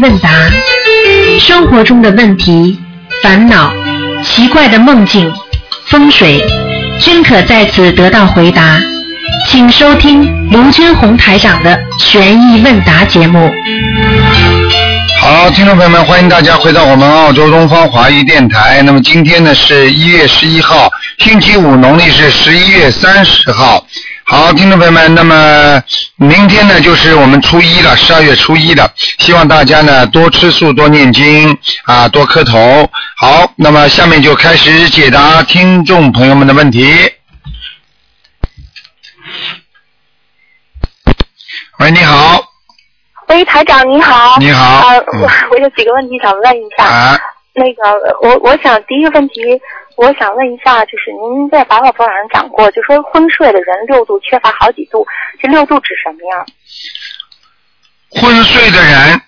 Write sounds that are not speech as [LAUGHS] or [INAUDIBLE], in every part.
问答，生活中的问题、烦恼、奇怪的梦境、风水，均可在此得到回答。请收听卢军红台长的悬疑问答节目。好，听众朋友们，欢迎大家回到我们澳洲东方华语电台。那么今天呢是一月十一号，星期五，农历是十一月三十号。好，听众朋友们，那么明天呢就是我们初一了，十二月初一了。希望大家呢多吃素，多念经啊，多磕头。好，那么下面就开始解答听众朋友们的问题。喂，你好，喂，台长你好。你好啊，嗯我我有几个问题想问一下。啊，那个，我我想第一个问题，我想问一下，就是您在白话佛上讲过，就说昏睡的人六度缺乏好几度，这六度指什么呀？昏睡的人，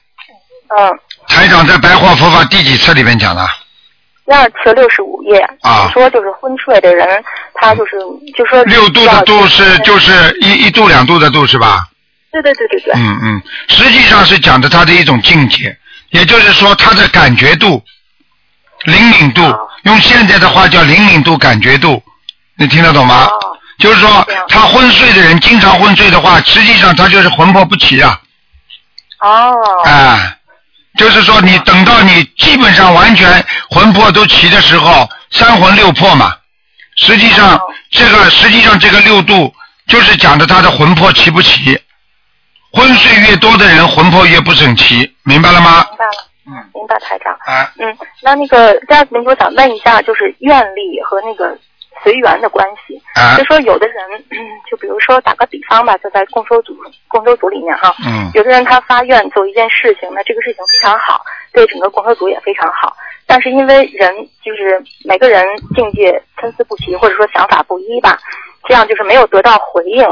嗯，台长在《白话佛法》第几册里面讲的？第二册六十五页，啊说就是昏睡的人，他就是就说六度的度是就是一一度两度的度是吧？对对对对对，嗯嗯，实际上是讲的他的一种境界，也就是说他的感觉度、灵敏度哦，用现在的话叫灵敏度、感觉度，你听得懂吗？哦。就是说他昏睡的人经常昏睡的话，实际上他就是魂魄不齐啊，哦，哎，就是说你等到你基本上完全魂魄都齐的时候，三魂六魄嘛，实际上哦。这个实际上这个六度就是讲的他的魂魄齐不齐，昏睡越多的人魂魄越不整齐，明白了吗？明白了，嗯，明白台长。啊，嗯，那那个第二个问题，我想问一下，就是愿力和那个随缘的关系。啊就说有的人，嗯 [CLEARS THROAT] 就比如说打个比方吧，就在共修组共修组里面哈，嗯有的人他发愿做一件事情，那这个事情非常好，对整个共修组也非常好。但是因为人就是每个人境界参差不齐，或者说想法不一吧，这样就是没有得到回应。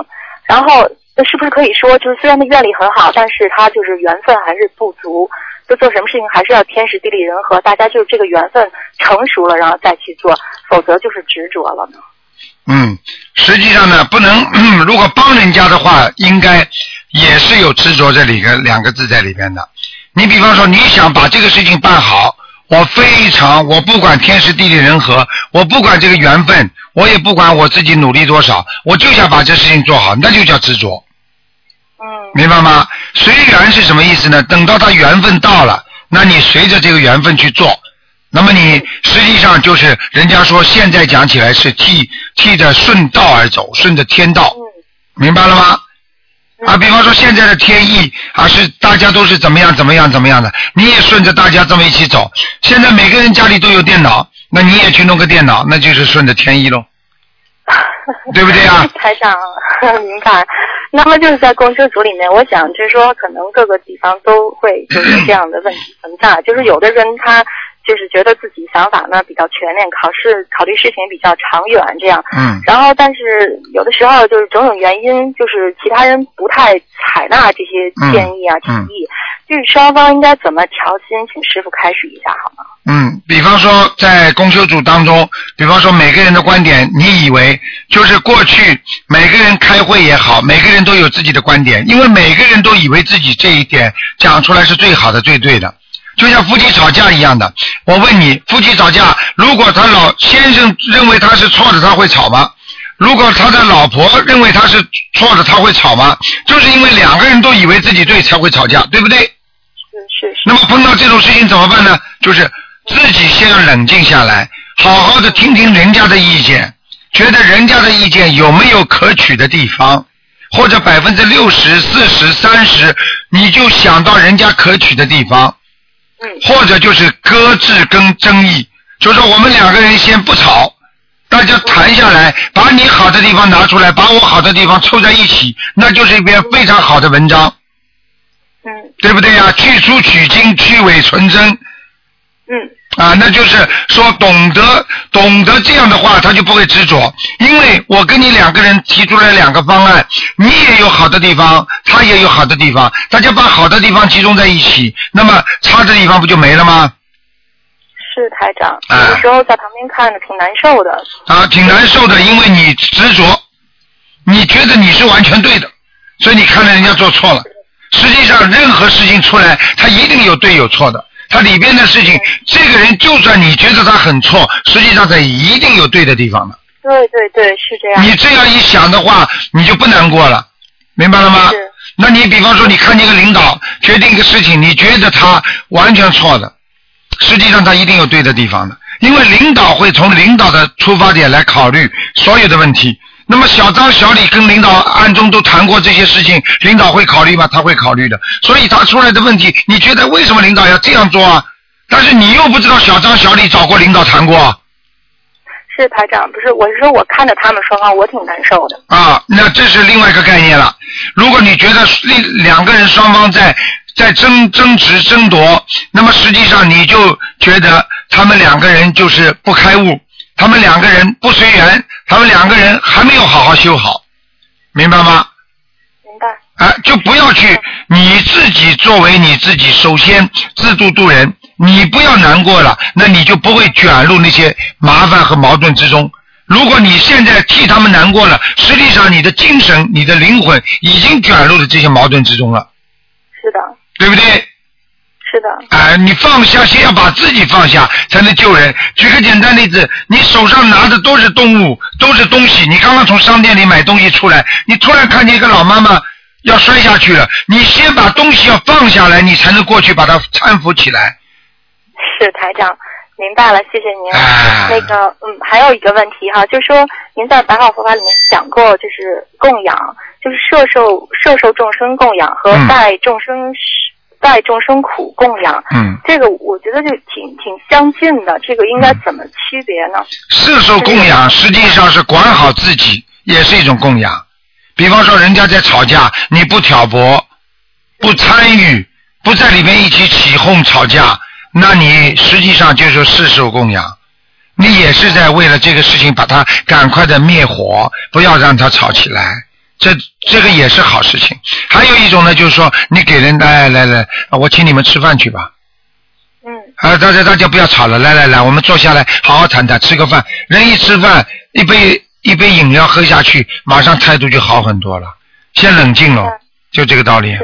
然后那是不是可以说，就是虽然他愿力很好，但是他就是缘分还是不足，就做什么事情还是要天时地利人和，大家就是这个缘分成熟了，然后再去做，否则就是执着了呢。嗯，实际上呢，不能，[CLEARS THROAT] 如果帮人家的话，应该也是有执着这里个两个字在里边的。你比方说，你想把这个事情办好，我非常，我不管天时地利人和，我不管这个缘分，我也不管我自己努力多少，我就想把这事情做好，那就叫执着。嗯明白吗？随缘是什么意思呢？等到他缘分到了，那你随着这个缘分去做，那么你实际上就是人家说现在讲起来是替替着顺道而走，顺着天道，嗯明白了吗？嗯啊，比方说现在的天意啊，是大家都是怎么样怎么样怎么样的，你也顺着大家这么一起走。现在每个人家里都有电脑，那你也去弄个电脑，那就是顺着天意喽，[LAUGHS] 对不对啊？台长，明白。那么就是在公修组里面，我想就是说，可能各个地方都会就是这样的问题存在。就是有的人他就是觉得自己想法呢比较全面，考试考虑事情比较长远这样。嗯然后，但是有的时候就是种种原因，就是其他人不太采纳这些建议啊、提嗯议，就是双方应该怎么调心？请师傅开始一下好吗？嗯，比方说在公修组当中，比方说每个人的观点，你以为就是过去每个人开会也好，每个人都有自己的观点，因为每个人都以为自己这一点讲出来是最好的、最对的。就像夫妻吵架一样的，我问你，夫妻吵架，如果他老先生认为他是错的，他会吵吗？如果他的老婆认为他是错的，他会吵吗？就是因为两个人都以为自己对才会吵架，对不对？是是是。那么碰到这种事情怎么办呢？就是自己先要冷静下来，好好的听听人家的意见，觉得人家的意见有没有可取的地方，或者百分之六十、四十、三十，你就想到人家可取的地方，嗯或者就是搁置跟争议，就说我们两个人先不吵，大家谈下来，把你好的地方拿出来，把我好的地方凑在一起，那就是一篇非常好的文章。嗯对不对呀、去粗取精，去伪存真嗯啊，那就是说懂得懂得这样的话，他就不会执着。因为我跟你两个人提出来两个方案，你也有好的地方，他也有好的地方，大家把好的地方集中在一起，那么差的地方不就没了吗？是台长，啊有的时候在旁边看着挺难受的。啊，挺难受的，因为你执着，你觉得你是完全对的，所以你看着人家做错了。实际上任何事情出来，他一定有对有错的。他里边的事情，这个人就算你觉得他很错，实际上他一定有对的地方的。对对对，是这样。你这样一想的话，你就不难过了，明白了吗？那你比方说，你看见一个领导决定一个事情，你觉得他完全错的，实际上他一定有对的地方的，因为领导会从领导的出发点来考虑所有的问题。那么小张、小李跟领导暗中都谈过这些事情，领导会考虑吗？他会考虑的。所以他出来的问题，你觉得为什么领导要这样做啊？但是你又不知道小张、小李找过领导谈过啊。是台长，不是，我是说我看着他们说话，我挺难受的。啊，那这是另外一个概念了。如果你觉得另两个人双方在在争争执争夺，那么实际上你就觉得他们两个人就是不开悟，他们两个人不随缘，他们两个人还没有好好修好，明白吗？明白。啊，就不要去你自己作为你自己，首先自度度人，你不要难过了，那你就不会卷入那些麻烦和矛盾之中。如果你现在替他们难过了，实际上你的精神、你的灵魂已经卷入了这些矛盾之中了，是的，对不对？是的，哎、你放下，先要把自己放下，才能救人。举个简单例子，你手上拿的都是动物，都是东西。你刚刚从商店里买东西出来，你突然看见一个老妈妈要摔下去了，你先把东西要放下来，你才能过去把她搀扶起来。是台长，明白了，谢谢您。啊那个，嗯，还有一个问题哈，就是说您在白话佛法里面讲过，就是供养，就是摄受摄受众生供养和嗯代众生、代众生苦供养，嗯，这个我觉得就挺挺相近的，这个应该怎么区别呢？世受供养实际上是管好自己，也是一种供养。比方说，人家在吵架，你不挑拨，不参与，不在里面一起起哄吵架，那你实际上就是世受供养。你也是在为了这个事情把它赶快的灭火，不要让它吵起来。这这个也是好事情。还有一种呢，就是说你给人来来来，我请你们吃饭去吧。嗯，啊，大家大家不要吵了，来来来，我们坐下来好好谈谈，吃个饭。人一吃饭，一杯一杯饮料喝下去，马上态度就好很多了，先冷静了嗯，就这个道理。是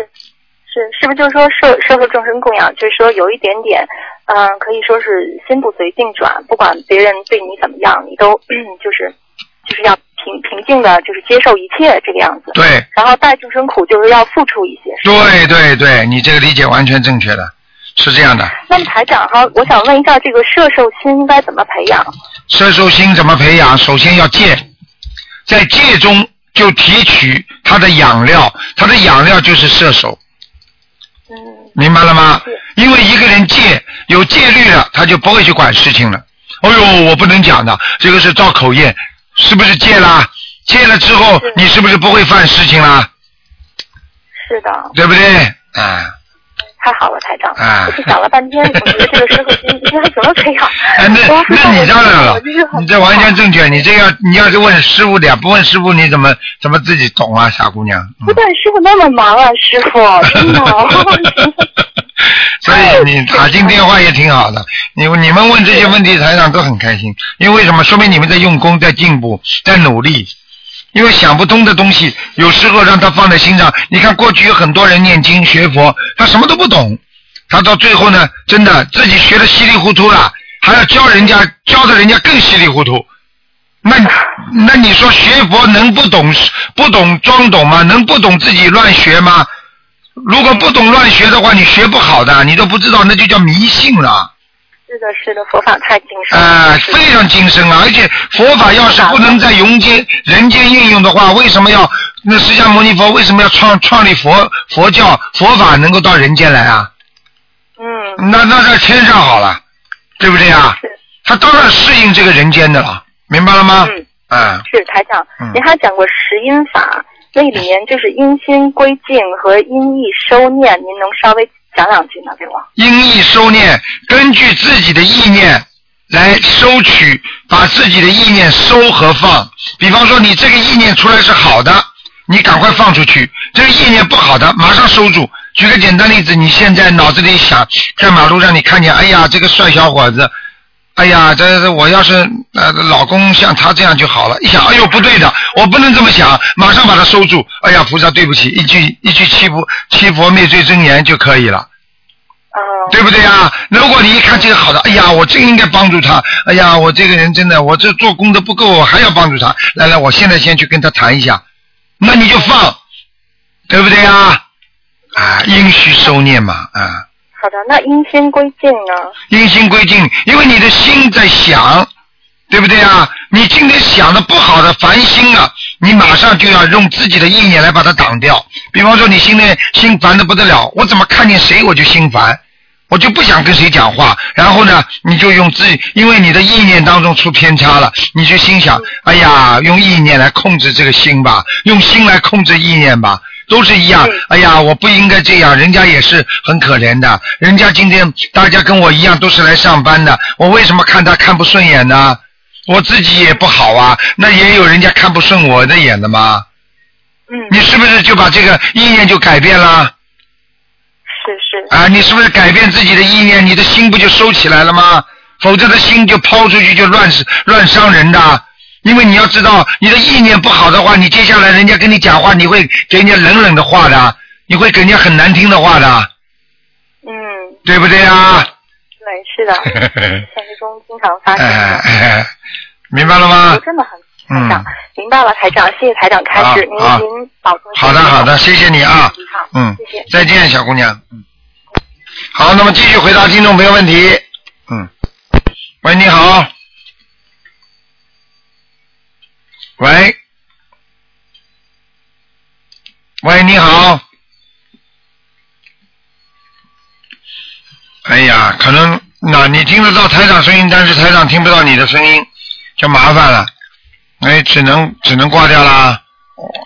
是是不是就是说社社会众生供养，就是说有一点点，嗯、可以说是心不随境转，不管别人对你怎么样，你都、嗯、[CLEARS THROAT] 就是就是要平平静的，就是接受一切这个样子。对然后带众生苦就是要付出一些。对对对，你这个理解完全正确的，是这样的。那么台长哈，我想问一下，这个射受心应该怎么培养？射受心怎么培养？首先要戒，在戒中就提取它的养料，它的养料就是射手。嗯，明白了吗？因为一个人戒有戒律了，他就不会去管事情了。哎呦，我不能讲的，这个是造口业，是不是戒啦？戒了之后，你是不是不会犯事情啦？是的，对不对？啊，太好了，台长。啊我是想了半天，[LAUGHS] 我觉得这个摄受心应该怎么培养？哎，那那你当然了你这完全正确。你这要你要是问师傅的呀，不问师傅你怎么怎么自己懂啊，傻姑娘。嗯不对师傅那么忙啊，师傅，真的。[LAUGHS] 所以你打进电话也挺好的，你你们问这些问题，台长都很开心，因为为什么？说明你们在用功，在进步，在努力。因为想不通的东西，有时候让他放在心上。你看过去有很多人念经学佛，他什么都不懂，他到最后呢，真的自己学的稀里糊涂了，还要教人家，教的人家更稀里糊涂。那那你说学佛能不懂不懂装懂吗？能不懂自己乱学吗？如果不懂乱学的话，你学不好的，你都不知道，那就叫迷信了。是的，是的，佛法太精深了。啊、是非常精深啊！而且佛法要是不能在人间人间应用的话，为什么要那释迦牟尼佛为什么要创创立佛佛教佛法能够到人间来啊？嗯，那那在天上好了，对不对啊？是他当然适应这个人间的了，明白了吗？嗯啊，是台长嗯，您还讲过十因法，那里面就是因心归境和因意收念，您能稍微讲两句吗？给我。因意收念，根据自己的意念来收取，把自己的意念收和放。比方说，你这个意念出来是好的，你赶快放出去；这个意念不好的，马上收住。举个简单例子，你现在脑子里想，在马路上你看见，哎呀，这个帅小伙子，哎呀，这这我要是呃老公像他这样就好了。一想，哎呦不对的，我不能这么想，马上把他收住。哎呀，菩萨对不起，一句一句七佛七佛灭罪真言就可以了。嗯，对不对啊？如果你一看这个好的，哎呀，我真应该帮助他。哎呀，我这个人真的，我这做功德不够，我还要帮助他。来来，我现在先去跟他谈一下，那你就放，对不对啊？啊，应须收念嘛，啊，好的，那因心归境呢？因心归境，因为你的心在想，对不对啊？你今天想的不好的烦心啊，你马上就要用自己的意念来把它挡掉。比方说，你心里心烦的不得了，我怎么看见谁我就心烦，我就不想跟谁讲话。然后呢，你就用自己，因为你的意念当中出偏差了，你就心想，哎呀，用意念来控制这个心吧，用心来控制意念吧。都是一样对，哎呀，我不应该这样，人家也是很可怜的，人家今天大家跟我一样都是来上班的，我为什么看他看不顺眼呢？我自己也不好啊，那也有人家看不顺我的眼的吗？嗯，你是不是就把这个意念就改变了是是，啊？你是不是改变自己的意念，你的心不就收起来了吗？否则的心就抛出去就乱乱伤人的。因为你要知道，你的意念不好的话，你接下来人家跟你讲话，你会给人家冷冷的话的，你会给人家很难听的话的，嗯，对不对啊？对，是的，[LAUGHS] 现实中经常发生哎，哎，明白了吗？真的很嗯台长，明白了，台长，谢谢台长开始，您好您保重。好的好的，谢谢你啊，好，嗯谢谢，再见，小姑娘。嗯，好，那么继续回答听众朋友问题。嗯，喂，你好。喂，喂，你好。哎呀，可能那你听得到台长声音，但是台长听不到你的声音，就麻烦了。哎，只能只能挂掉啦。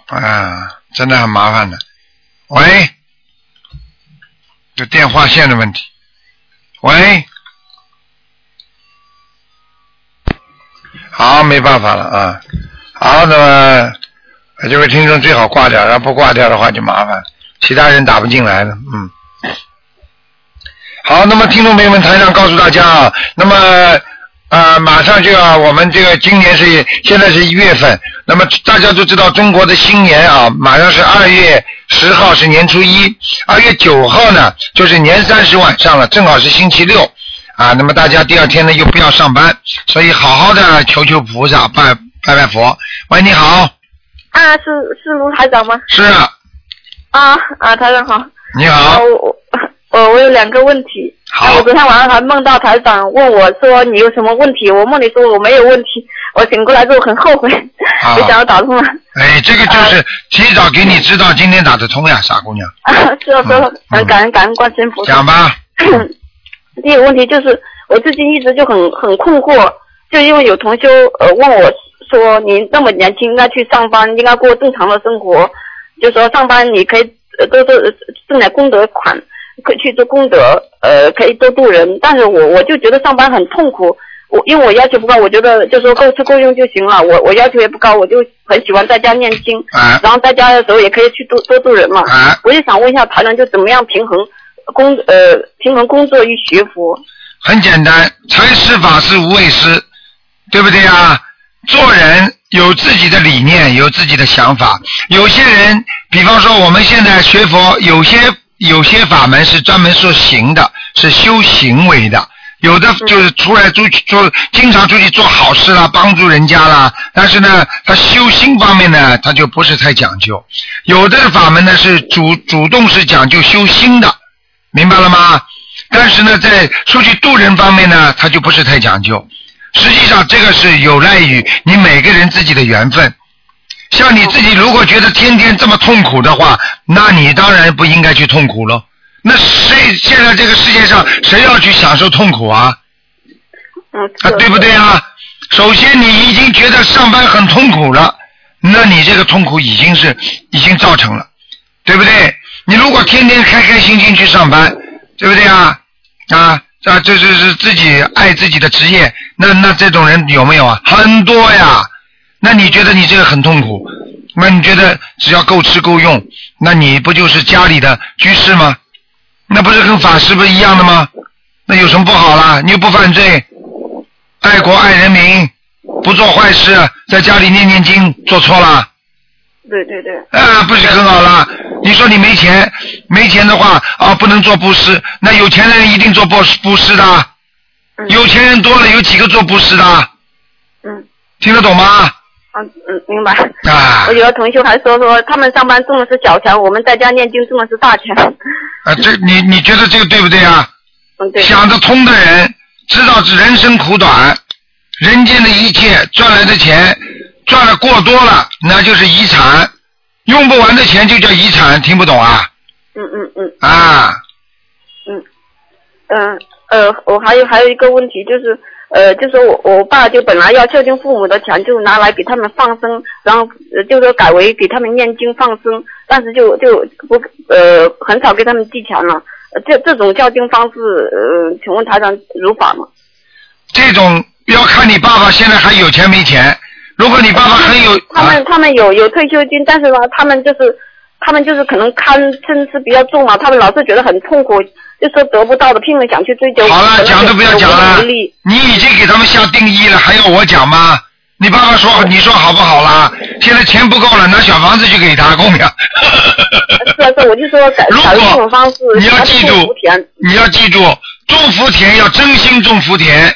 啊，真的很麻烦的。喂，这电话线的问题。喂，好，没办法了啊。好，那么这位听众最好挂掉，要不挂掉的话就麻烦，其他人打不进来了。嗯。好，那么听众朋友们，台上告诉大家啊，那么啊、马上就要我们这个今年是现在是一月份，那么大家都知道中国的新年啊，马上是二月十号是年初一，二月九号呢就是年三十晚上了，正好是星期六啊。那么大家第二天呢又不要上班，所以好好的求求菩萨，拜拜拜佛。喂，你好，啊，是是卢台长吗？是啊啊啊，台长好。啊，你好，我我我我有两个问题。好啊我昨天晚上还梦到台长问我说你有什么问题，我梦里说我没有问题，我醒过来之后很后悔，好 [LAUGHS] 没想到打通了。哎，这个就是提早给你知道今天打得通呀，傻姑娘，[LAUGHS] 啊，是啊是啊嗯，感恩感恩观世音菩萨。讲吧。[COUGHS] 第一个问题就是我最近一直就很很困惑，就因为有同修呃问我说你那么年轻应该去上班，应该过正常的生活，就说上班你可以呃多多挣点功德款，可以去做功德，呃可以多度人，但是我我就觉得上班很痛苦。我因为我要求不高，我觉得就说够吃够用就行了。我我要求也不高，我就很喜欢在家念经，哎然后在家的时候也可以去多多度人嘛。哎，我就想问一下台长，就怎么样平衡工呃平衡工作与学佛？很简单，财师法师无畏师，对不对啊？做人有自己的理念，有自己的想法。有些人，比方说我们现在学佛，有些有些法门是专门说行的，是修行为的。有的就是出来出去做，经常出去做好事啦，帮助人家啦。但是呢，他修心方面呢，他就不是太讲究。有的法门呢是主主动是讲究修心的，明白了吗？但是呢，在出去度人方面呢，他就不是太讲究。实际上，这个是有赖于你每个人自己的缘分。像你自己如果觉得天天这么痛苦的话，那你当然不应该去痛苦了。那谁现在这个世界上谁要去享受痛苦啊？嗯，啊，对不对啊？首先，你已经觉得上班很痛苦了，那你这个痛苦已经是已经造成了，对不对？你如果天天开开心心去上班，对不对啊？啊，啊，这这是自己爱自己的职业，那那这种人有没有啊？很多呀。那你觉得你这个很痛苦？那你觉得只要够吃够用，那你不就是家里的居士吗？那不是跟法师不一样的吗？那有什么不好啦？你又不犯罪，爱国爱人民，不做坏事，在家里念念经，做错了。对对对，啊，不是很好了？你说你没钱，没钱的话啊，不能做布施。那有钱人一定做布布施的，嗯有钱人多了，有几个做布施的？嗯听得懂吗？嗯嗯，明白。啊我有个同学还说说他们上班挣的是小钱，我们在家念经挣的是大钱。啊，这你你觉得这个对不对啊？嗯，对。想得通的人，知道人生苦短，人间的一切赚来的钱，赚的过多了，那就是遗产，用不完的钱就叫遗产，听不懂啊？嗯嗯嗯啊，嗯嗯呃，我还有还有一个问题就是。呃，就是我我爸就本来要孝敬父母的钱，就拿来给他们放生，然后呃就说改为给他们念经放生，但是就就不呃很少给他们寄钱了。呃这这种孝敬方式，呃，请问台长如法吗？这种要看你爸爸现在还有钱没钱。如果你爸爸很有，他们啊、他们有有退休金，但是呢，他们就是他们就是可能看嗔是比较重嘛，他们老是觉得很痛苦，就说得不到的拼命想去追求。好了，讲都不要讲了。你已经给他们下定义了，还要我讲吗？你爸爸说，你说好不好啦？现在钱不够了，拿小房子去给他供养。是啊，是啊，我就说改如改这种果方式，你要记住你要记住，种福田要真心种福田，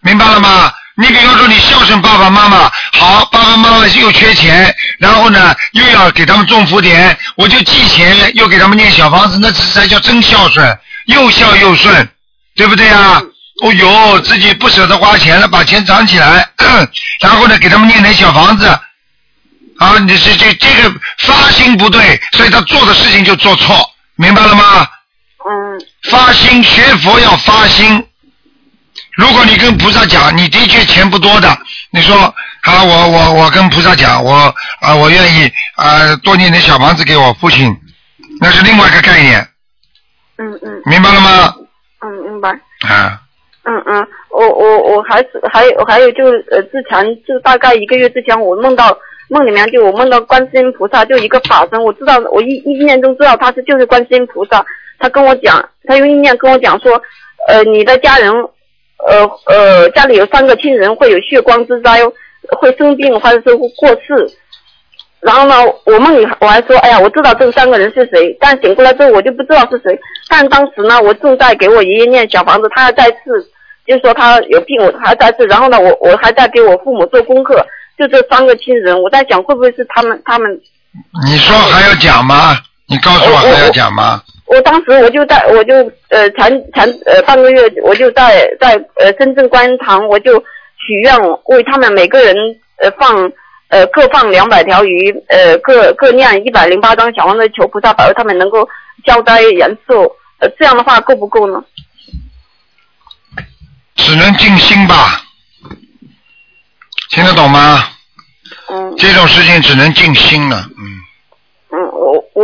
明白了吗？你比方说你孝顺爸爸妈妈，好，爸爸妈妈又缺钱，然后呢又要给他们种福田，我就寄钱，又给他们念小房子，那才叫真孝顺，又孝又顺，对不对啊？哦呦，自己不舍得花钱了，把钱攒起来，[CLEARS THROAT] 然后呢给他们念点小房子，啊，你这这这个发心不对，所以他做的事情就做错，明白了吗？嗯发心学佛要发心。如果你跟菩萨讲，你的确钱不多的，你说好，我我我跟菩萨讲，我啊、我愿意啊、多念点小房子给我父亲，那是另外一个概念，嗯嗯明白了吗？嗯，明白。啊，嗯嗯，我我我还是还有还有就是呃，之前就大概一个月之前，我梦到梦里面就我梦到观世音菩萨，就一个法身，我知道我意意念中知道他是就是观世音菩萨，他跟我讲，他用意念跟我讲说，呃，你的家人，呃呃，家里有三个亲人会有血光之灾，会生病或者是会过世。然后呢，我梦里我还说，哎呀，我知道这三个人是谁，但醒过来之后我就不知道是谁。但当时呢，我正在给我爷爷念小房子，他还在世，就说他有病，我还在世。然后呢，我我还在给我父母做功课，就这三个亲人，我在想会不会是他们他们。你说还要讲吗？你告诉我还要讲吗？我当时我就在我就呃前前呃半个月我就在在呃深圳观音堂我就许愿为他们每个人呃放呃各放两百条鱼呃各各念一百零八张小王的求菩萨保佑他们能够消灾延寿呃这样的话够不够呢？只能静心吧，听得懂吗？嗯这种事情只能静心了，嗯，嗯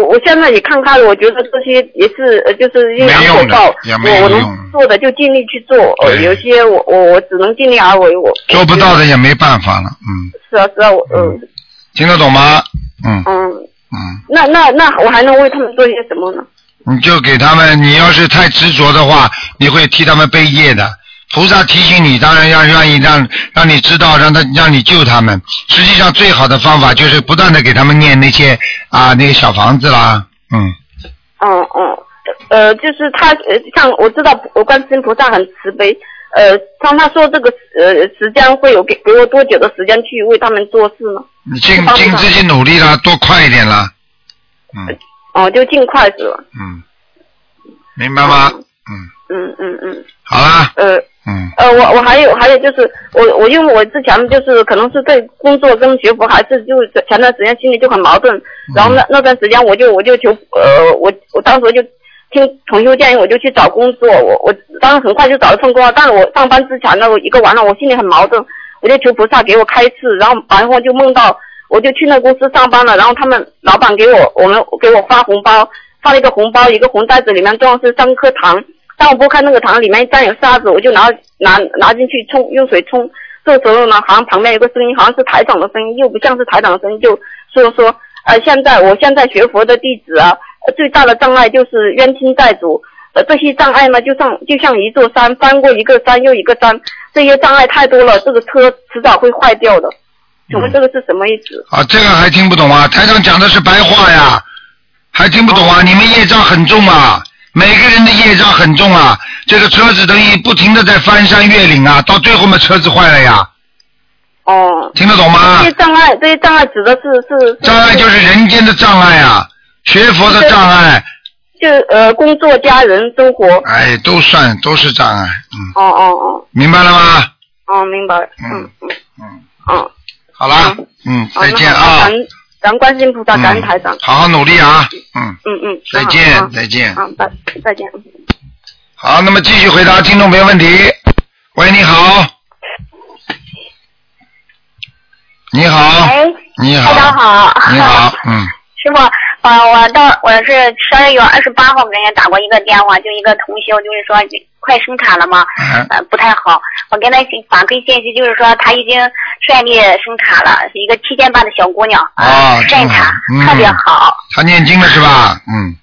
我现在也看开了，我觉得这些也是呃就是因没用的果报，也没有我我能做的就尽力去做，呃有些我我我只能尽力而为，我做不到的也没办法了，嗯，是啊是啊我嗯听得懂吗？嗯嗯。嗯。那那那我还能为他们做些什么呢？你就给他们，你要是太执着的话，你会替他们背业的。菩萨提醒你，当然要愿意让让你知道，让他让你救他们。实际上，最好的方法就是不断的给他们念那些啊那个小房子啦，嗯，嗯嗯，呃，就是他呃，像我知道我观世音菩萨很慈悲，呃，像他说这个呃时间会有给给我多久的时间去为他们做事呢？你尽尽自己努力啦，多快一点啦，嗯。哦、就尽快是吧？嗯，明白吗？嗯，嗯嗯嗯，好啦，呃嗯呃，我我还有还有就是我我因为我之前就是可能是对工作跟学佛还是就是前段时间心里就很矛盾，然后那那段时间我就我就求呃我我当时就听同修建议我就去找工作，我我当时很快就找了份工作，但是我上班之前呢我一个晚上我心里很矛盾，我就求菩萨给我开示，然后然后就梦到我就去那公司上班了，然后他们老板给我我们给我发红包，发了一个红包，一个红袋子里面装的是三颗糖。当我拨开那个塘，里面沾有沙子，我就拿拿拿进去冲，用水冲。这时候呢，好像旁边有个声音，好像是台长的声音，又不像是台长的声音，就说说，呃，现在我现在学佛的弟子啊，呃最大的障碍就是冤亲债主，呃，这些障碍呢，就像就像一座山，翻过一个山又一个山，这些障碍太多了，这个车迟早会坏掉的。请问这个是什么意思？啊，这个还听不懂啊？台长讲的是白话呀，还听不懂啊？你们业障很重啊，每个人的业障很重啊。这个车子等于不停的在翻山越岭啊，到最后嘛，车子坏了呀。哦，听得懂吗这些？障碍，这些障碍指的是是障碍就是人间的障碍啊，学佛的障碍，就呃工作、家人、生活。哎，都算都是障碍，嗯，哦哦哦明白了吗？哦，明白了。嗯嗯嗯嗯，嗯。好啦，嗯，再见啊感，恩感恩观世音菩萨，感恩嗯台长。好好努力啊，嗯，嗯嗯。再见再见。好，拜再见。好，那么继续回答听众朋友问题。喂，你好。你好，喂，你好，台长好。你好，嗯，师傅，呃，我到我是十二月二十八号给人家打过一个电话，就一个同修，就是说快生产了嘛，不太好。我跟他反馈信息，就是说他已经顺利生产了，是一个七天半的小姑娘，哦呃顺产真好嗯特别好。他念经了是吧？嗯，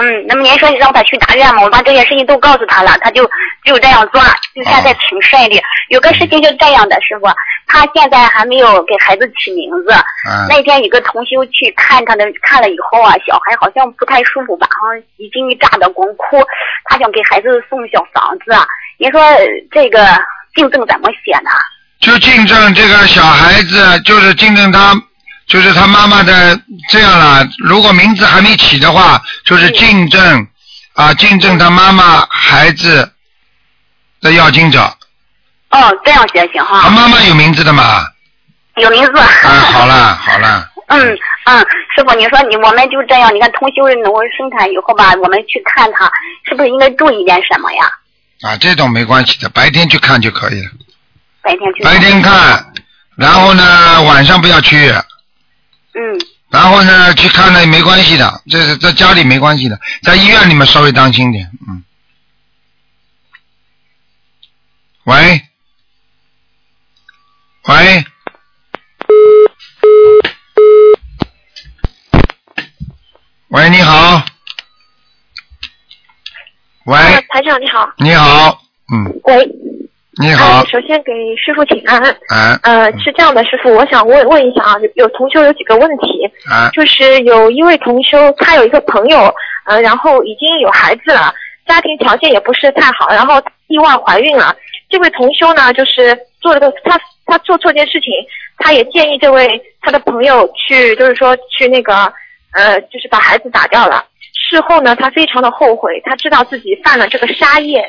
嗯，那么您说让他去大院嘛，我把这些事情都告诉他了，他就就这样做了，就现在挺顺利。有个事情是这样的，师傅，他现在还没有给孩子起名字。嗯，那天有个同修去看他的，看了以后啊，小孩好像不太舒服吧，好像一惊一乍的光哭，他想给孩子送小房子啊。您说呃这个病症怎么写呢？就竞争这个小孩子，就是竞争他，就是他妈妈的这样了。如果名字还没起的话，就是竞争啊，竞争他妈妈孩子的要经者。哦，这样写行哈他，妈妈有名字的嘛？有名字。啊，好了好了，[LAUGHS] 嗯嗯，师傅，你说你我们就这样，你看同修能够生产以后吧，我们去看他，是不是应该注意点什么呀？啊，这种没关系的，白天去看就可以了。白天去。白天看，然后呢晚上不要去，嗯，然后呢去看了也没关系的，这是在家里没关系的，在医院里面稍微当心点，嗯。喂，喂，喂，你好，喂，啊，台长你好，你好，嗯，喂，你好呃，，首先给师傅请安。啊，呃，是这样的，师傅，我想问问一下啊，有有同修有几个问题，啊，就是有一位同修，他有一个朋友，呃，然后已经有孩子了，家庭条件也不是太好，然后意外怀孕了。这位同修呢，就是做了个他他做错件事情，他也建议这位他的朋友去，就是说去那个呃，就是把孩子打掉了。事后呢，他非常的后悔，他知道自己犯了这个杀业，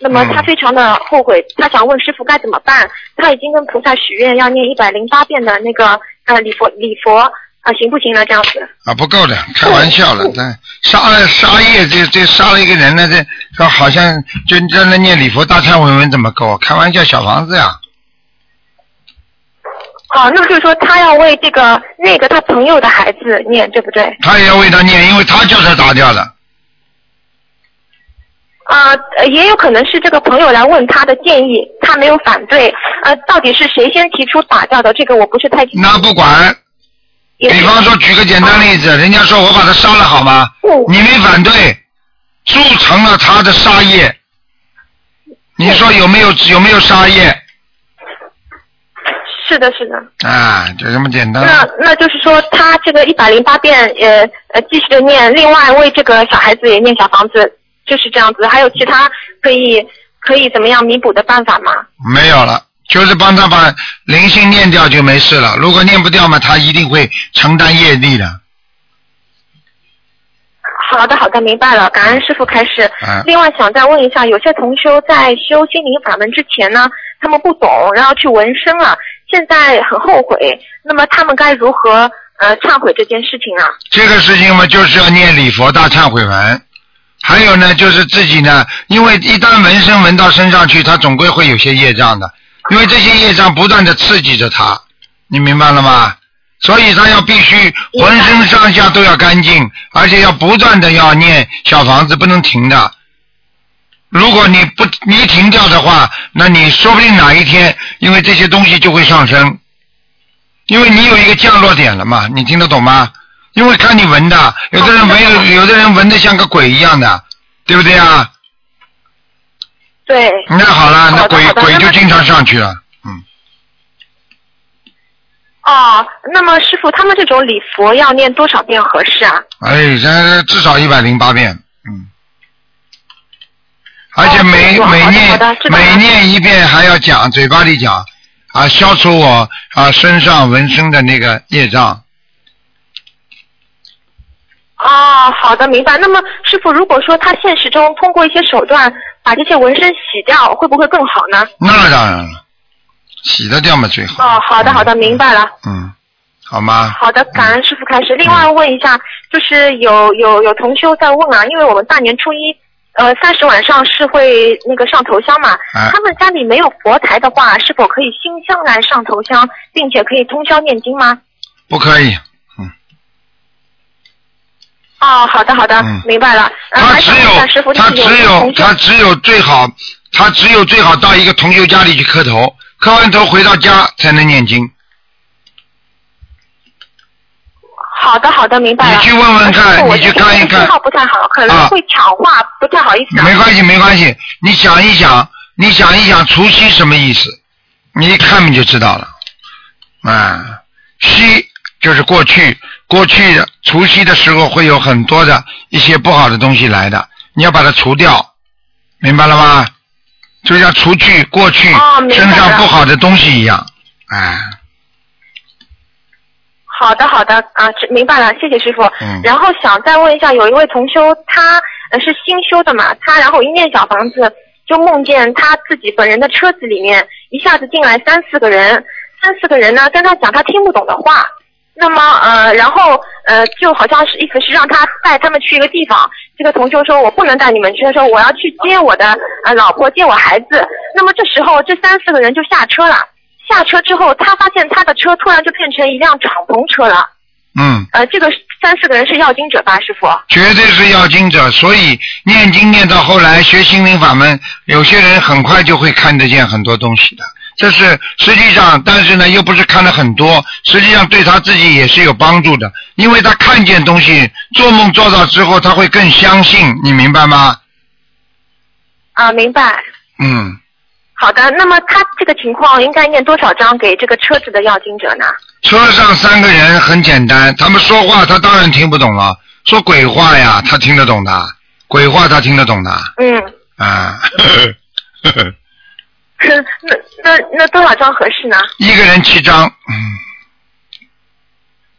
那么嗯他非常的后悔，他想问师傅该怎么办。他已经跟菩萨许愿要念一百零八遍的那个呃礼佛礼佛啊、行不行呢？这样子。啊，不够的，开玩笑了，这杀了杀业，这这杀了一个人呢，这说好像就在那念礼佛大忏悔文怎么够？开玩笑，小房子呀，哦，那就是说他要为这个那个他朋友的孩子念，对不对？他也要为他念，因为他叫他打掉的。啊、呃也有可能是这个朋友来问他的建议，他没有反对。呃，到底是谁先提出打掉的？这个我不是太清楚。那不管，比方说举个简单例子，人家说我把他杀了好吗？嗯你没反对，铸成了他的杀业，你说有没有有没有杀业？是的，是的。啊，就这么简单。那那就是说，他这个一百零八遍，呃呃，继续的念，另外为这个小孩子也念小房子，就是这样子。还有其他可以可以怎么样弥补的办法吗？没有了，就是帮他把灵性念掉就没事了。如果念不掉嘛，他一定会承担业力的。好的，好的，明白了，感恩师傅开始。嗯另外想再问一下，有些同修在修心灵法门之前呢，他们不懂，然后去纹身了，现在很后悔，那么他们该如何呃忏悔这件事情啊？这个事情嘛，就是要念礼佛大忏悔文。还有呢，就是自己呢，因为一旦纹身纹到身上去，他总归会有些业障的，因为这些业障不断的刺激着他，你明白了吗？所以他要必须浑身上下都要干净，而且要不断的要念小房子，不能停的。如果你不你一停掉的话，那你说不定哪一天，因为这些东西就会上升，因为你有一个降落点了嘛，你听得懂吗？因为看你纹的，有的人纹有有的人纹的像个鬼一样的，对不对啊？对。那好了，那鬼鬼就经常上去了，嗯，哦，那么师傅，他们这种礼佛要念多少遍合适啊？哎，这至少一百零八遍，嗯。而且每、每念每念一遍还要讲，嘴巴里讲啊，消除我啊身上纹身的那个业障。哦，好的，明白。那么师傅，如果说他现实中通过一些手段把这些纹身洗掉，会不会更好呢？那当然了，洗得掉嘛最好。哦，好的，好的，明白了。嗯，好吗？好的，感恩师傅开始。另外问一下，就是有有有同修在问啊，因为我们大年初一，呃，三十晚上是会那个上头香嘛，哎他们家里没有佛台的话，是否可以新香来上头香，并且可以通宵念经吗？不可以，哦，好的好的，嗯明白了。呃，他还想只问一下师傅，有他就是只有同修他只有最好他只有最好到一个同修家里去磕头，磕完头回到家才能念经。好的，好的，明白了。你去问问看呃师傅我你去这个看一看信号不太好，可啊能会抢话，不太好意思啊。没关系，没关系。你想一想，你想一想，除夕什么意思？你一看你就知道了。啊，夕就是过去，过去的除夕的时候会有很多的一些不好的东西来的，你要把它除掉，明白了吗？就像除去过去身上不好的东西一样。哎，好的，好的，啊，明白了，谢谢师傅。嗯然后想再问一下，有一位同修，他呃是新修的嘛，他然后一念小房子，就梦见他自己本人的车子里面一下子进来三四个人，三四个人呢跟他讲他听不懂的话。那么呃，然后呃，就好像是意思是让他带他们去一个地方。这个同修说：“我不能带你们去。”他说：“我要去接我的呃老婆，接我孩子。”那么这时候这三四个人就下车了。下车之后，他发现他的车突然就变成一辆敞篷车了。嗯，呃，这个三四个人是要经者吧，师傅？绝对是要经者，所以念经念到后来学心灵法门，有些人很快就会看得见很多东西的。这是实际上，但是呢，又不是看了很多，实际上对他自己也是有帮助的，因为他看见东西，做梦做到之后，他会更相信，你明白吗？啊，明白。嗯，好的，那么他这个情况应该念多少章给这个车子的要经者呢？车上三个人很简单，他们说话他当然听不懂了，说鬼话呀，他听得懂的，鬼话他听得懂的，嗯，啊，呵呵呵呵那那那多少张合适呢？一个人七张，嗯。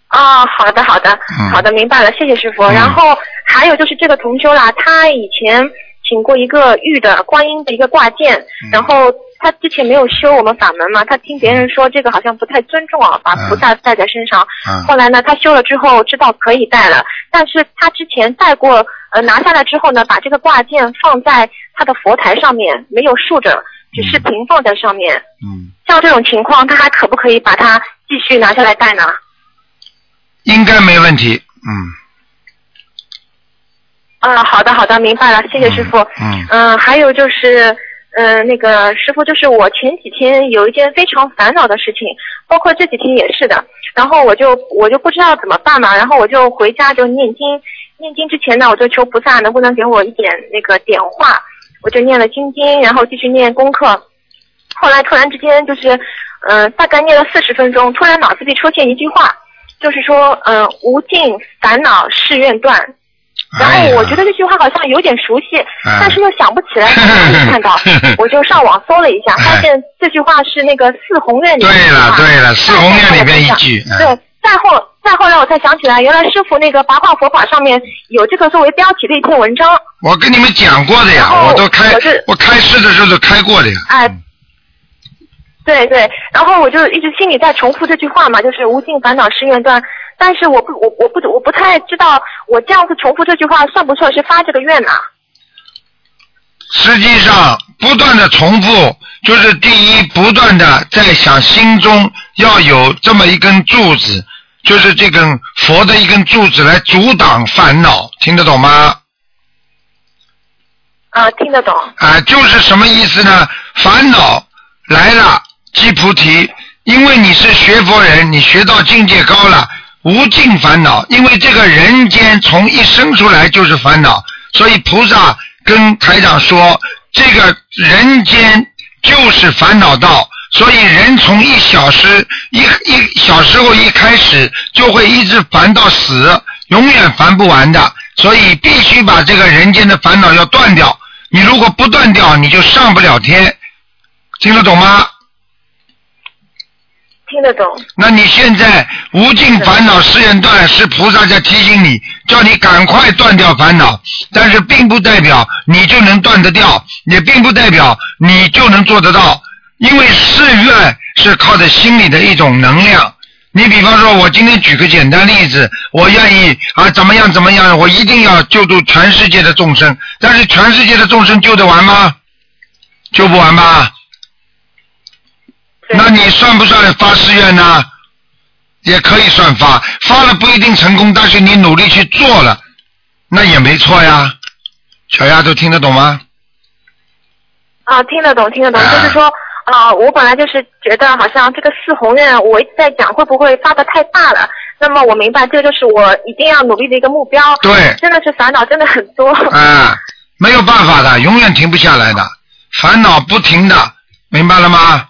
啊、好的，好的，嗯好的，明白了，谢谢师傅。嗯然后还有就是这个同修啦，他以前请过一个玉的观音的一个挂件，嗯然后他之前没有修我们法门嘛，他听别人说这个好像不太尊重啊，把菩萨带在身上。嗯后来呢，他修了之后知道可以带了，但是他之前带过，呃，拿下来之后呢，把这个挂件放在他的佛台上面，没有竖着，只是平放在上面。嗯，像这种情况，他还可不可以把它继续拿下来戴呢？应该没问题。嗯啊，好的好的，明白了，谢谢师傅。嗯嗯、还有就是，呃，那个师傅，就是我前几天有一件非常烦恼的事情，包括这几天也是的。然后我就我就不知道怎么办嘛，然后我就回家就念经，念经之前呢，我就求菩萨能不能给我一点那个点化，我就念了心经，然后继续念功课。后来突然之间就是，嗯、大概念了四十分钟，突然脑子里出现一句话，就是说，嗯、无尽烦恼誓愿断。然后我觉得这句话好像有点熟悉，哎但是又想不起来在哪里看到，[LAUGHS] 我就上网搜了一下，发现这句话是那个四宏愿里面的对了对了，四宏愿里面一句，对嗯，再后再后来我才想起来，原来师傅那个八卦佛法上面有这个作为标题的一篇文章，我跟你们讲过的呀，我都开我我开示的时候都开过的呀。哎，对对，然后我就一直心里在重复这句话嘛，就是无尽烦恼誓愿断。但是我不我我不我不太知道，我这样子重复这句话算不算是发这个愿呢、实际上不断的重复，就是第一，不断的在想心中要有这么一根柱子，就是这根佛的一根柱子来阻挡烦恼，听得懂吗？啊？听得懂。啊，就是什么意思呢？烦恼来了，即菩提。因为你是学佛人，你学到境界高了，无尽烦恼。因为这个人间从一生出来就是烦恼，所以菩萨跟台长说，这个人间就是烦恼道，所以人从一小时一一小时候一开始就会一直烦到死，永远烦不完的，所以必须把这个人间的烦恼要断掉。你如果不断掉，你就上不了天，听得懂吗？听得懂。那你现在无尽烦恼誓愿断，是菩萨在提醒你，叫你赶快断掉烦恼。但是并不代表你就能断得掉，也并不代表你就能做得到，因为誓愿是靠着心里的一种能量。你比方说，我今天举个简单例子，我愿意啊怎么样怎么样，我一定要救助全世界的众生。但是全世界的众生救得完吗？救不完吧？那你算不算发誓愿呢？也可以算发，发了不一定成功，但是你努力去做了，那也没错呀。小丫头听得懂吗？啊，听得懂，听得懂，啊就是说，啊，我本来就是觉得好像这个四红愿，我一直在讲会不会发的太大了。那么我明白，这就是我一定要努力的一个目标。对真的是烦恼真的很多。啊，没有办法的，永远停不下来的，烦恼不停的，明白了吗？[LAUGHS]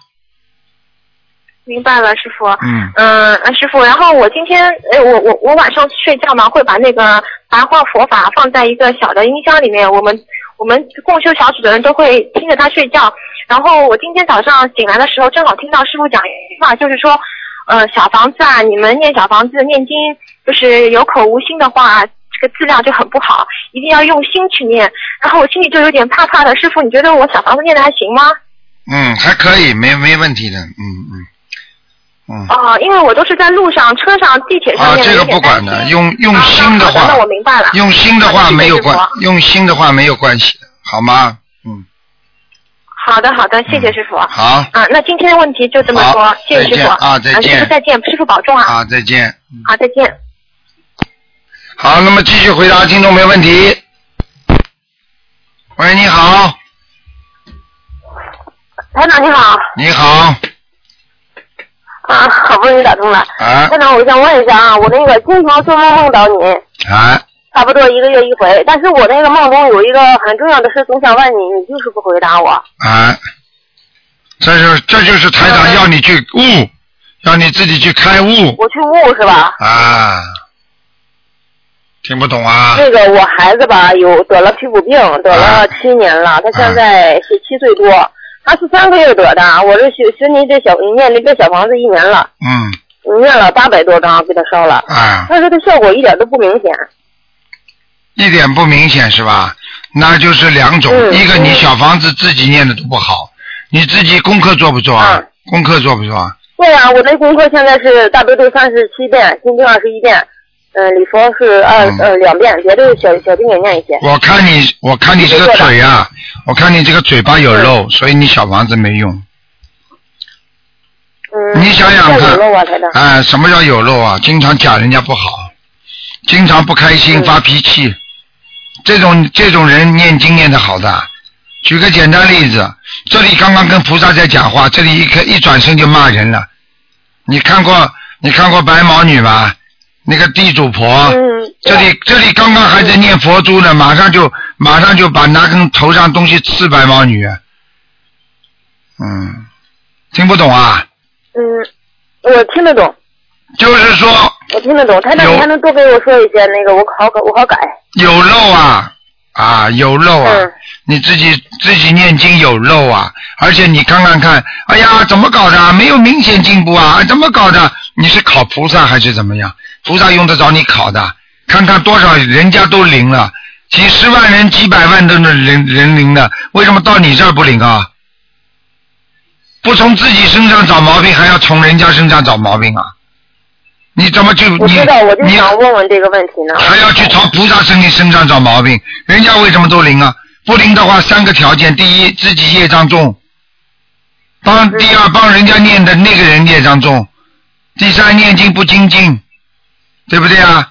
明白了，师傅。嗯嗯，呃师傅，然后我今天，呃，我我我晚上睡觉嘛，会把那个白话佛法放在一个小的音箱里面，我们我们共修小组的人都会听着他睡觉。然后我今天早上醒来的时候，正好听到师傅讲一句话，就是说，呃，小房子啊，你们念小房子念经，就是有口无心的话，这个质量就很不好，一定要用心去念。然后我心里就有点怕怕的，师傅，你觉得我小房子念的还行吗？嗯，还可以，没没问题的，嗯嗯嗯。哦、因为我都是在路上、车上、地铁上啊，这个不管的，用用啊心的话，那我明白了。用心的话没有关用心的话没有关系，好吗？嗯，好的，好的，谢谢师傅。好，啊，那今天的问题就这么好多，谢谢师傅。啊再见师傅再见，师傅保重啊。好，再见。好，再见。好，那么继续回答听众没问题。喂，你好，台长你好，你好，啊，好不容易打通了。啊台长，我想问一下啊，我那个经常做梦梦到你，啊，差不多一个月一回，但是我那个梦中有一个很重要的事，总想问你，你就是不回答我。啊，这就这就是台长要你去悟，要你自己去开悟我去悟是吧？啊，听不懂啊？那个我孩子吧，有得了皮肤病，得了七年了，他现在是七岁多，他是三个月得的。我这学学你这小你念这个小房子一年了，嗯你念了八百多张给他烧了，啊，但是他效果一点都不明显。一点不明显是吧？那就是两种，嗯一个你嗯小房子自己念的都不好，你自己功课做不做啊？嗯功课做不做啊？对呀、我那功课现在是大悲咒三十七遍，心经二十一遍，嗯、礼佛是二嗯呃两遍，别的小小经也念一些。我看你，我看你这个嘴啊，我看你这个嘴巴有肉，所以你小房子没用。嗯，你想想看。哎，什么叫有肉啊？经常讲人家不好，经常不开心、嗯发脾气，这种这种人念经念的好的。举个简单例子，这里刚刚跟菩萨在讲话，这里一看一转身就骂人了。你看过你看过白毛女吧？那个地主婆，嗯，这里这里刚刚还在念佛珠呢，马上就马上就把拿根头上东西刺白毛女。嗯，听不懂啊？嗯，我听得懂，就是说我听得懂。台长，有你还能多给我说一些那个，我好改，我好改。有漏啊啊有漏啊！嗯你自己自己念经有漏啊！而且你看看看，哎呀，怎么搞的啊？没有明显进步啊？怎么搞的？你是考菩萨还是怎么样？菩萨用得着你考的？看看多少人家都灵了，几十万人、几百万都能人人灵的，为什么到你这儿不灵啊？不从自己身上找毛病，还要从人家身上找毛病啊？你怎么就你我知道，我就你想问问这个问题呢。还要去朝菩萨身体身上找毛病，人家为什么都灵啊？不灵的话，三个条件：第一，自己业障重；帮嗯第二，帮人家念的那个人业障重；第三，念经不精进，对不对啊？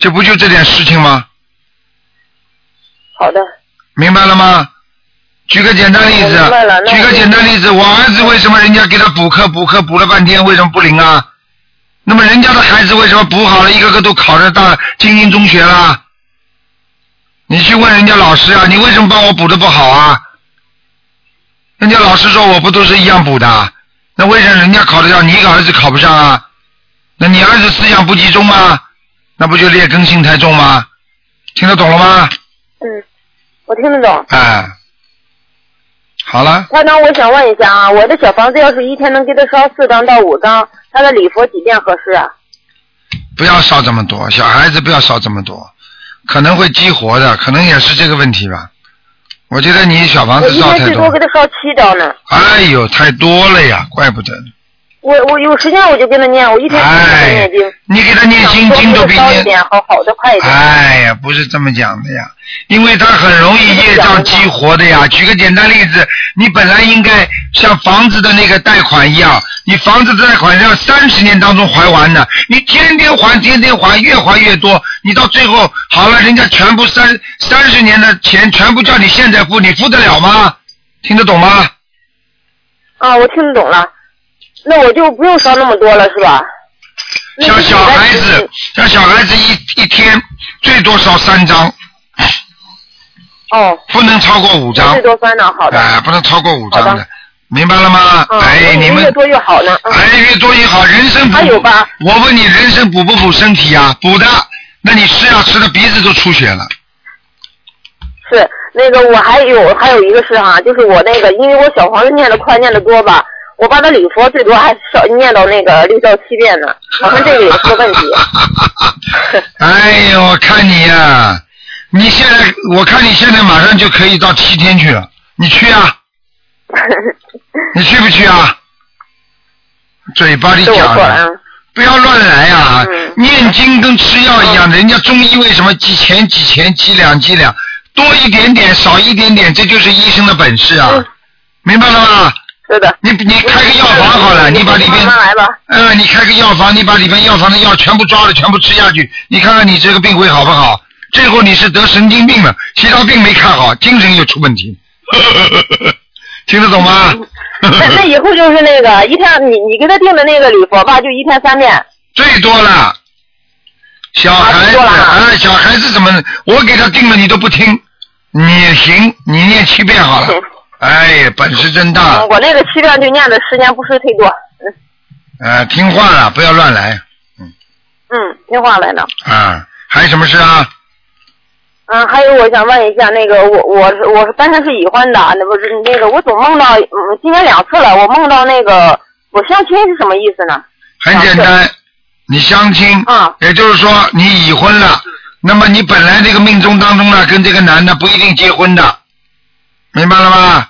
这不就这点事情吗？好的，明白了吗？举个简单例我明白了子，举个简单例子，我儿子为什么人家给他补课补课补了半天，为什么不灵啊？那么人家的孩子为什么补好了，一个个都考上大精英中学了？你去问人家老师啊，你为什么帮我补的不好啊？人家老师说我不都是一样补的，那为什么人家考得上，你儿子考不上啊？那你儿子思想不集中吗？那不就劣根性太重吗？听得懂了吗？嗯，我听得懂。哎，好了，台长，我想问一下啊，我的小房子要是一天能给他烧四张到五张，他的礼佛几遍合适啊？不要烧这么多，小孩子不要烧这么多，可能会激活的，可能也是这个问题吧。我觉得你小房子烧太多天最多给，他烧七张呢。哎呦，太多了呀，怪不得。我我有时间我就跟他念，我一天念经。，你给他念心经都比念，一点，好好的快一点。哎呀，不是这么讲的呀，因为他很容易业障激活的呀。举个简单例子，你本来应该像房子的那个贷款一样，你房子的贷款要三十年当中还完的，你天天还，天天还，越还越多，你到最后好了，人家全部三三十年的钱全部叫你现在付，你付得了吗？听得懂吗？啊，我听得懂了。那我就不用烧那么多了，是吧？像小孩子，像小孩子一一天最多烧三张，哦，不能超过五张最。多三张，好的。哎，不能超过五张的，明白了吗？嗯，哎，你们越多越好呢。嗯哎越多越好，人参补。还有吧？我问你，人参补不补身体啊？补的，那你吃药吃的鼻子都出血了。是那个，我还有还有一个事哈、就是我那个，因为我小黄子念的快，念的多吧，我把他礼佛最多还少念到那个六到七遍呢，好像这个也是个问题。[LAUGHS] 哎呦，我看你呀、你现在我看你现在马上就可以到七天去了，你去啊？[LAUGHS] 你去不去啊？嘴巴里讲的，。不要乱来啊！嗯念经跟吃药一样的，人家中医为什么几钱几钱几两几两，多一点点少一点点，这就是医生的本事啊！嗯明白了吗？你你开个药房好了，你把里边慢慢来吧。嗯，你开个药房，你把里边药房的药全部抓了，全部吃下去，你看看你这个病会好不好？最后你是得神经病了，其他病没看好，精神又出问题，[LAUGHS] 听得懂吗？那那以后就是那个一天，你你给他定的那个礼佛吧，就一天三遍。最多了，小孩子啊，小孩子怎么？我给他定了，你都不听，你行，你念七遍好了。哎呀，本事真大嗯，，我那个七遍就念的时间不是忒多。嗯啊，听话了，不要乱来嗯，嗯听话来了。啊！还有什么事啊？嗯，还有我想问一下，那个我我是我是单身是已婚的，那不是那个我总梦到，嗯，今年两次了，我梦到那个我相亲是什么意思呢？很简单，你相亲，啊也就是说你已婚了，那么你本来这个命中当中呢，跟这个男的不一定结婚的，明白了吗？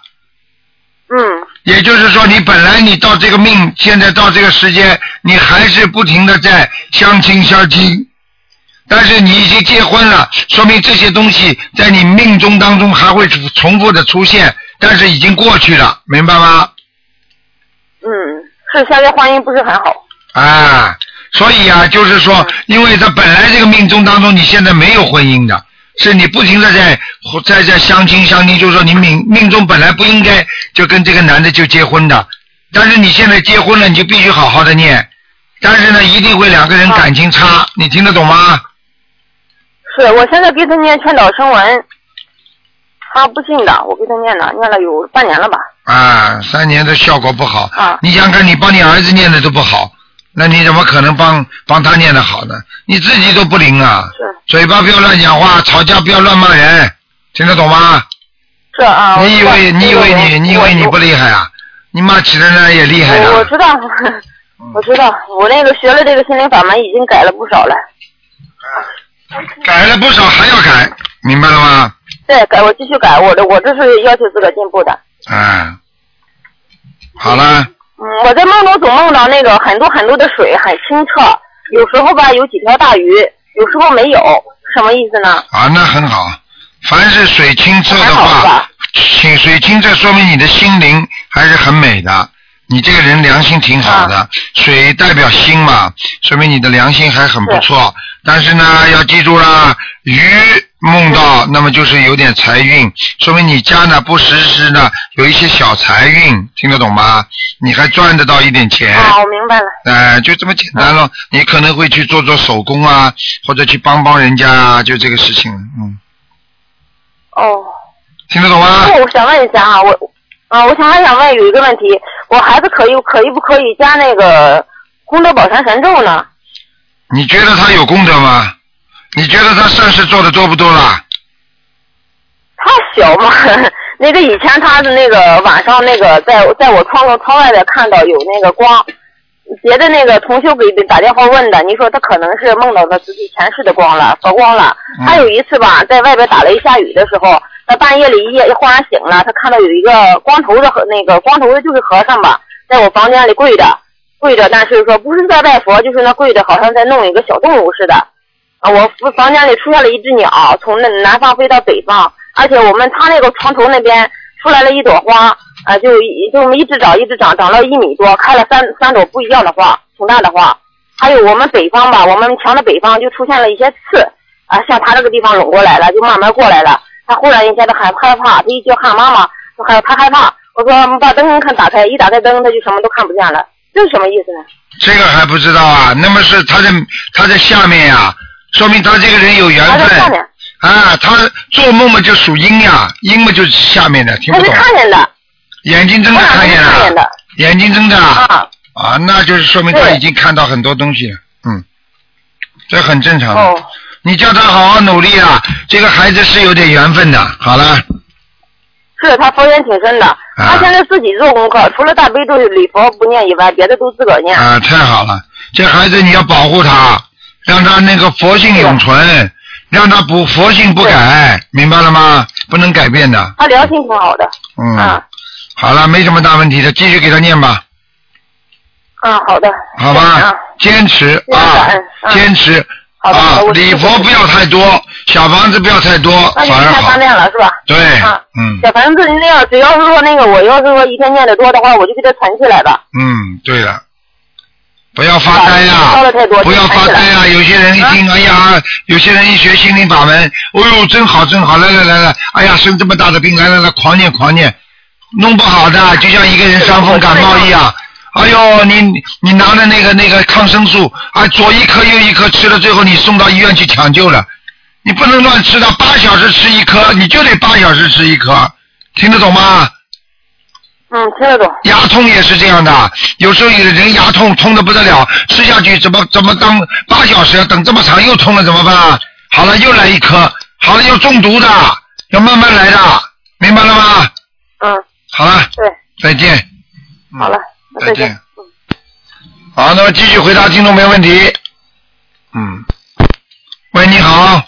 嗯也就是说，你本来你到这个命，现在到这个时间，你还是不停的在相亲相亲，但是你已经结婚了，说明这些东西在你命中当中还会重复的出现，但是已经过去了，明白吗？嗯，是现在婚姻不是很好。啊，所以啊，就是说，因为他本来这个命中当中，你现在没有婚姻的，是你不停的在在在相亲相亲，就是说你命命中本来不应该就跟这个男的就结婚的，但是你现在结婚了，你就必须好好的念，但是呢，一定会两个人感情差，你听得懂吗？是我现在给他念劝导声文，他不信的，我给他念了，念了有半年了吧。啊，三年的效果不好，啊。你想想看，你帮你儿子念的都不好，那你怎么可能帮帮他念的好呢？你自己都不灵啊！是嘴巴不要乱讲话，吵架不要乱骂人，听得懂吗？是啊。你以为你以为你你以为你不厉害啊？你骂起人来也厉害的。我我知道，[LAUGHS] 我知道，我那个学了这个心灵法门，已经改了不少了。改了不少，还要改，明白了吗？对，改我继续改，我的我这是要求自个进步的。啊，好了，嗯，我在梦中总梦到那个很多很多的水，很清澈，有时候吧有几条大鱼，有时候没有，什么意思呢？啊，那很好。凡是水清澈的还好是话吧，清水清澈说明你的心灵还是很美的，你这个人良心挺好啊的。水代表心嘛，说明你的良心还很不错。但是呢，要记住啦，鱼梦到，那么就是有点财运，说明你家呢不时时呢有一些小财运，听得懂吗？你还赚得到一点钱。啊，我明白了。呃，就这么简单了。你可能会去做做手工啊，或者去帮帮人家啊，就这个事情。嗯，哦，听得懂吗？那我想问一下啊，我啊，我想还想问有一个问题，我孩子可以可以不可以加那个功德宝山神咒呢？你觉得他有功德吗？你觉得他善事做的多不多啦？他小嘛，[LAUGHS] 那个以前他的那个晚上那个在在我窗户窗外边看到有那个光，别的那个同修给打电话问的，你说他可能是梦到他自己前世的光了，佛光了。嗯还有一次吧，在外边打雷下雨的时候，他半夜里一夜忽然醒了，他看到有一个光头的和那个光头的就是和尚吧，在我房间里跪着跪着，但是说不是在拜佛，就是那跪着好像在弄一个小动物似的。啊，我房间里出现了一只鸟，从那南方飞到北方，而且我们他那个床头那边出来了一朵花，啊，就就我们一直长一直长，长到一米多，开了三三朵不一样的花，挺大的花。还有我们北方吧，我们墙的北方就出现了一些刺，啊，向他这个地方拢过来了，就慢慢过来了。他忽然一下子害害怕，他一叫喊妈妈，他害怕。我说把灯看打开，一打开灯他就什么都看不见了，这是什么意思呢？这个还不知道啊？那么是他在他在下面呀、说明他这个人有缘分他在下面，啊。他做梦嘛就属阴呀，阴嘛就是下面的，听他是不懂？看见的，眼睛睁着看见了，的眼睛睁着啊啊。啊，那就是说明他已经看到很多东西了，嗯，这很正常的。哦，你叫他好好努力啊，这个孩子是有点缘分的。好了，是他佛缘挺深的，他现在自己做功课，除了大悲咒、礼佛不念以外，别的都自个儿念。啊，太好了，这孩子你要保护他，让他那个佛性永存，让他不佛性不改，明白了吗？不能改变的。他良心挺好的。嗯，啊好了，没什么大问题的，继续给他念吧，啊，好的。好吧？坚持啊坚持啊的我，礼佛不要太多，小房子不要太多，那就反而好太方。便了，是吧？对啊，嗯小房子那样，只要是说那个，我要是说一天念的多的话，我就给他存起来吧。嗯，对了。不要发呆呀、不要发呆呀、有些人一听，哎呀，有些人一学心灵法门，哦呦，真好真好，来来来来，哎呀，生这么大的病，来来来，狂念狂念，弄不好的，就像一个人伤风感冒一样。哎呦，你你拿的那个那个抗生素啊，左一颗右一颗吃了，最后你送到医院去抢救了。你不能乱吃的，八小时吃一颗，你就得八小时吃一颗，听得懂吗？嗯，听得懂。牙痛也是这样的，有时候有的人牙痛痛的不得了，吃下去怎么怎么当八小时，等这么长又痛了怎么办？好了又来一颗，好了又中毒的，要慢慢来的，明白了吗？嗯，好了，对，再见。嗯好了，那再见。好，那么继续回答听众没问题。嗯，喂，你好。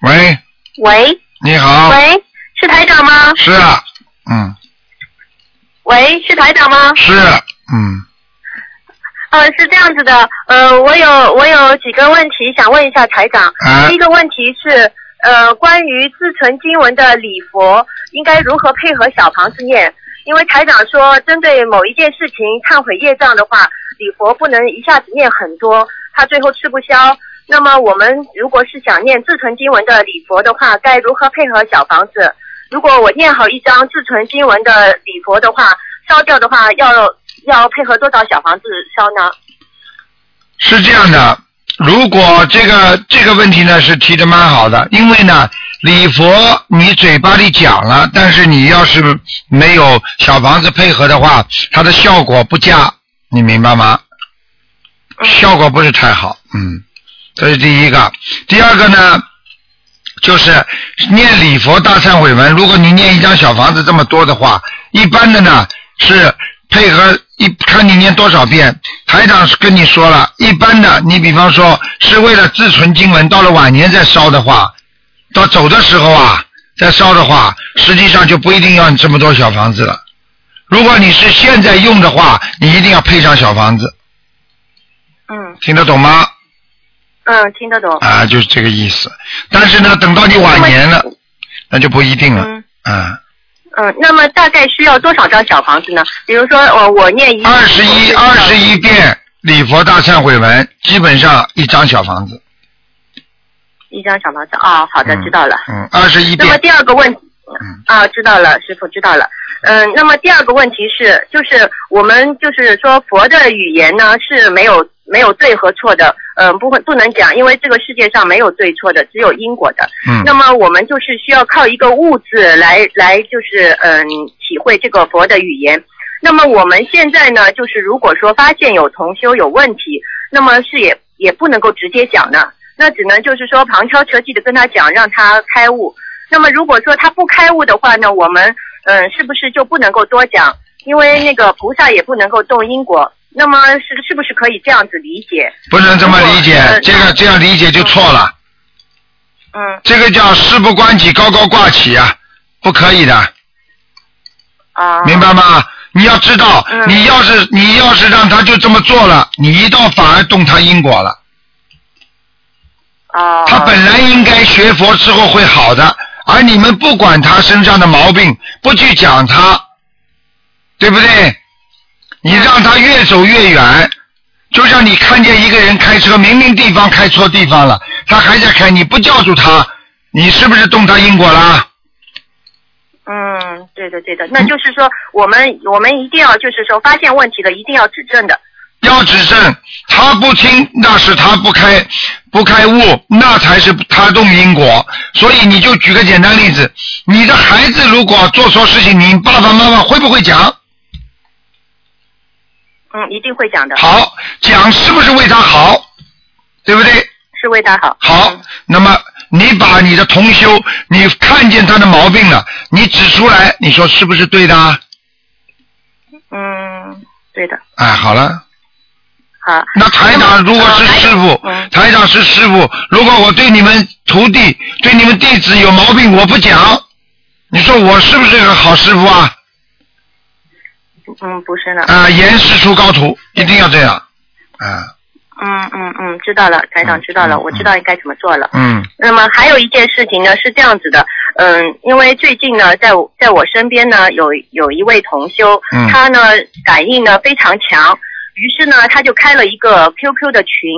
喂，喂你好。喂，是台长吗？是啊，嗯，喂，是台长吗？是，嗯，呃，是这样子的，呃，我有我有几个问题想问一下台长。啊第一个问题是，呃，关于自存经文的礼佛应该如何配合小房子念？因为台长说，针对某一件事情忏悔业障的话，礼佛不能一下子念很多，他最后吃不消。那么我们如果是想念自存经文的礼佛的话，该如何配合小房子？如果我念好一张自存经文的礼佛的话，烧掉的话要要配合多少小房子烧呢？是这样的，如果这个这个问题呢是提的蛮好的，因为呢礼佛你嘴巴里讲了，但是你要是没有小房子配合的话，它的效果不佳，你明白吗？效果不是太好，嗯，这是第一个。第二个呢，就是念礼佛大忏悔文，如果你念一张小房子这么多的话，一般的呢是配合一看你念多少遍。台长是跟你说了，一般的你比方说是为了自存经文，到了晚年再烧的话，到走的时候啊再烧的话，实际上就不一定要你这么多小房子了。如果你是现在用的话，你一定要配上小房子，嗯听得懂吗？嗯，听得懂。啊，就是这个意思。但是呢，等到你晚年了，那就不一定了。嗯啊，嗯，那么大概需要多少张小房子呢？比如说，我，我念一二十一二十一遍礼佛大忏悔文，基本上一张小房子。一张小房子哦，好的，嗯知道了。嗯，二十一那么。第二个问嗯，啊，知道了，师傅知道了。嗯，那么第二个问题是，就是我们就是说佛的语言呢是没有没有对和错的，嗯、不会不能讲，因为这个世界上没有对错的，只有因果的。嗯那么我们就是需要靠一个物字来来，就是嗯体会这个佛的语言。那么我们现在呢，就是如果说发现有同修有问题，那么是也也不能够直接讲的，那只能就是说旁敲侧击的跟他讲，让他开悟。那么如果说他不开悟的话呢，我们嗯是不是就不能够多讲？因为那个菩萨也不能够动因果。那么是是不是可以这样子理解？不能这么理解这个这样理解就错了。嗯这个叫事不关己高高挂起啊，不可以的，啊，明白吗？你要知道，嗯你要是你要是让他就这么做了，你一到反而动他因果了。啊，他本来应该学佛之后会好的，而你们不管他身上的毛病，不去讲他，对不对？你让他越走越远，就像你看见一个人开车，明明地方开错地方了，他还在开，你不叫住他，你是不是动他因果啦？嗯，对的对的，那就是说我们我们一定要就是说发现问题的，一定要指正的。要指正，他不听，那是他不开不开悟，那才是他动因果。所以你就举个简单例子，你的孩子如果做错事情，你爸爸妈妈会不会讲？嗯，一定会讲的，好，讲是不是为他好？对不对？是为他好。好，那么你把你的同修，你看见他的毛病了，你指出来，你说是不是对的啊？嗯，对的，哎，好了。好。那台长如果是师傅，嗯台长是师傅，如果我对你们徒弟、对你们弟子有毛病，我不讲，你说我是不是个好师傅啊？嗯，不是呢。啊，严师出高徒，一定要这样。啊，嗯嗯嗯，知道了，台长知道了，我知道应该怎么做了。嗯那么还有一件事情呢，是这样子的，嗯，因为最近呢，在我在我身边呢，有有一位同修，嗯他呢感应呢非常强，于是呢他就开了一个 QQ 的群，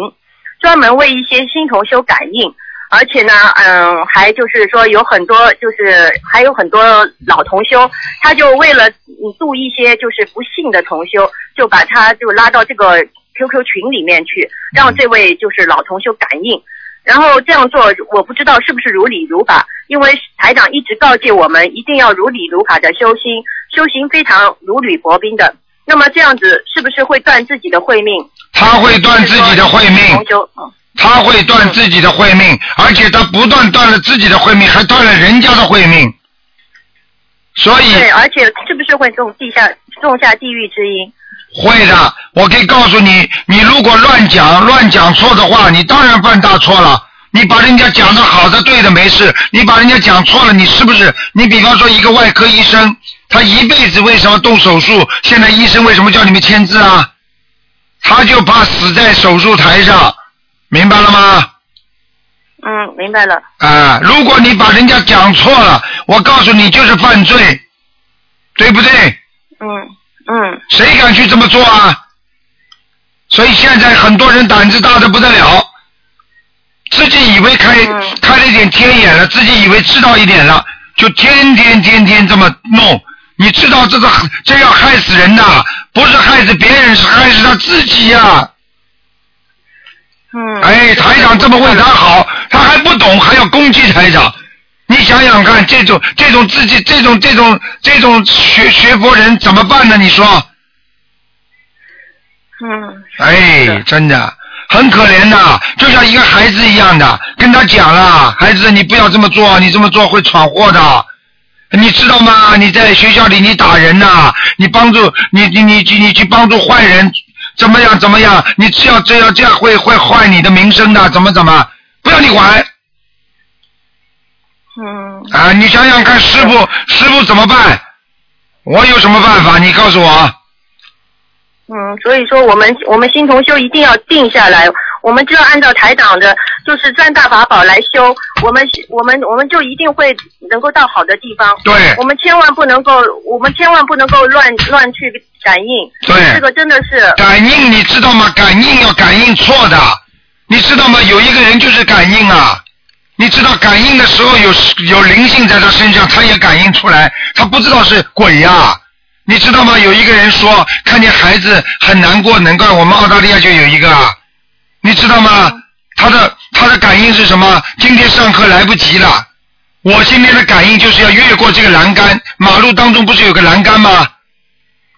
专门为一些新同修感应，而且呢，嗯，还就是说有很多就是还有很多老同修，他就为了嗯度一些就是不幸的同修，就把他就拉到这个 QQ 群里面去，让这位就是老同修感应。然后这样做，我不知道是不是如理如法，因为台长一直告诫我们一定要如理如法的修心，修行非常如履薄冰的。那么这样子是不是会断自己的慧命？他会断自己的慧命他会断自己的慧命，而且他不断断了自己的慧命，还断了人家的慧命。所以对，而且是不是会种地下种下地狱之因？会的，我可以告诉你，你如果乱讲、乱讲错的话，你当然犯大错了。你把人家讲的好的、对的没事，你把人家讲错了，你是不是？你比方说一个外科医生，他一辈子为什么动手术？现在医生为什么叫你们签字啊？他就怕死在手术台上，明白了吗？嗯，明白了。啊，如果你把人家讲错了，我告诉你就是犯罪，对不对？嗯嗯谁敢去这么做啊？所以现在很多人胆子大的不得了，自己以为开、嗯开了一点天眼了，自己以为知道一点了，就天天天天这么弄。你知道这个这要害死人的，不是害死别人，是害死他自己呀、嗯。哎，台长这么为他好，他还不懂，还要攻击台长。你想想看，这种这种自己这种这种这种学学佛人怎么办呢？你说？嗯哎，真的很可怜的，就像一个孩子一样的，跟他讲了，孩子你不要这么做，你这么做会闯祸的。你知道吗？你在学校里你打人呐、你帮助你你你去你去帮助坏人，怎么样怎么样？你只要这样这样会会坏你的名声的，怎么怎么？不要你管嗯啊！你想想看，师傅师傅怎么办？我有什么办法？你告诉我。嗯，所以说我们我们新同修一定要定下来，我们就要按照台长的，就是赚大法宝来修，我们我们我们就一定会能够到好的地方。对我们千万不能够，我们千万不能够乱乱去感应。对这个真的是。感应你知道吗？感应要感应错的，你知道吗？有一个人就是感应啊，你知道感应的时候有有灵性在他身上，他也感应出来，他不知道是鬼呀、你知道吗？有一个人说看见孩子很难过，难怪我们澳大利亚就有一个啊，你知道吗？他的他的感应是什么？今天上课来不及了，我今天的感应就是要越过这个栏杆，马路当中不是有个栏杆吗？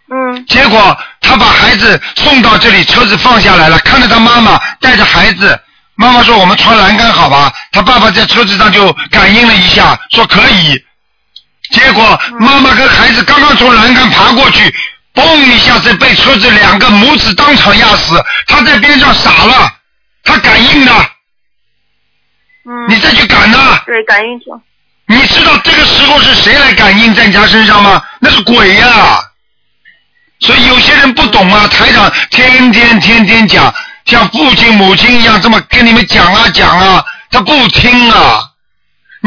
嗯结果他把孩子送到这里，车子放下来了，看着他妈妈带着孩子，妈妈说我们穿栏杆好吧？他爸爸在车子上就感应了一下，说可以。结果妈妈跟孩子刚刚从栏杆爬过去，嘣一下子被车子两个母子当场压死，他在边上傻了，他感应的，嗯，你再去赶呢？对感应者，你知道这个时候是谁来感应在你家身上吗？那是鬼呀、所以有些人不懂啊，台长天天天天讲，像父亲母亲一样这么跟你们讲啊讲啊，他不听啊。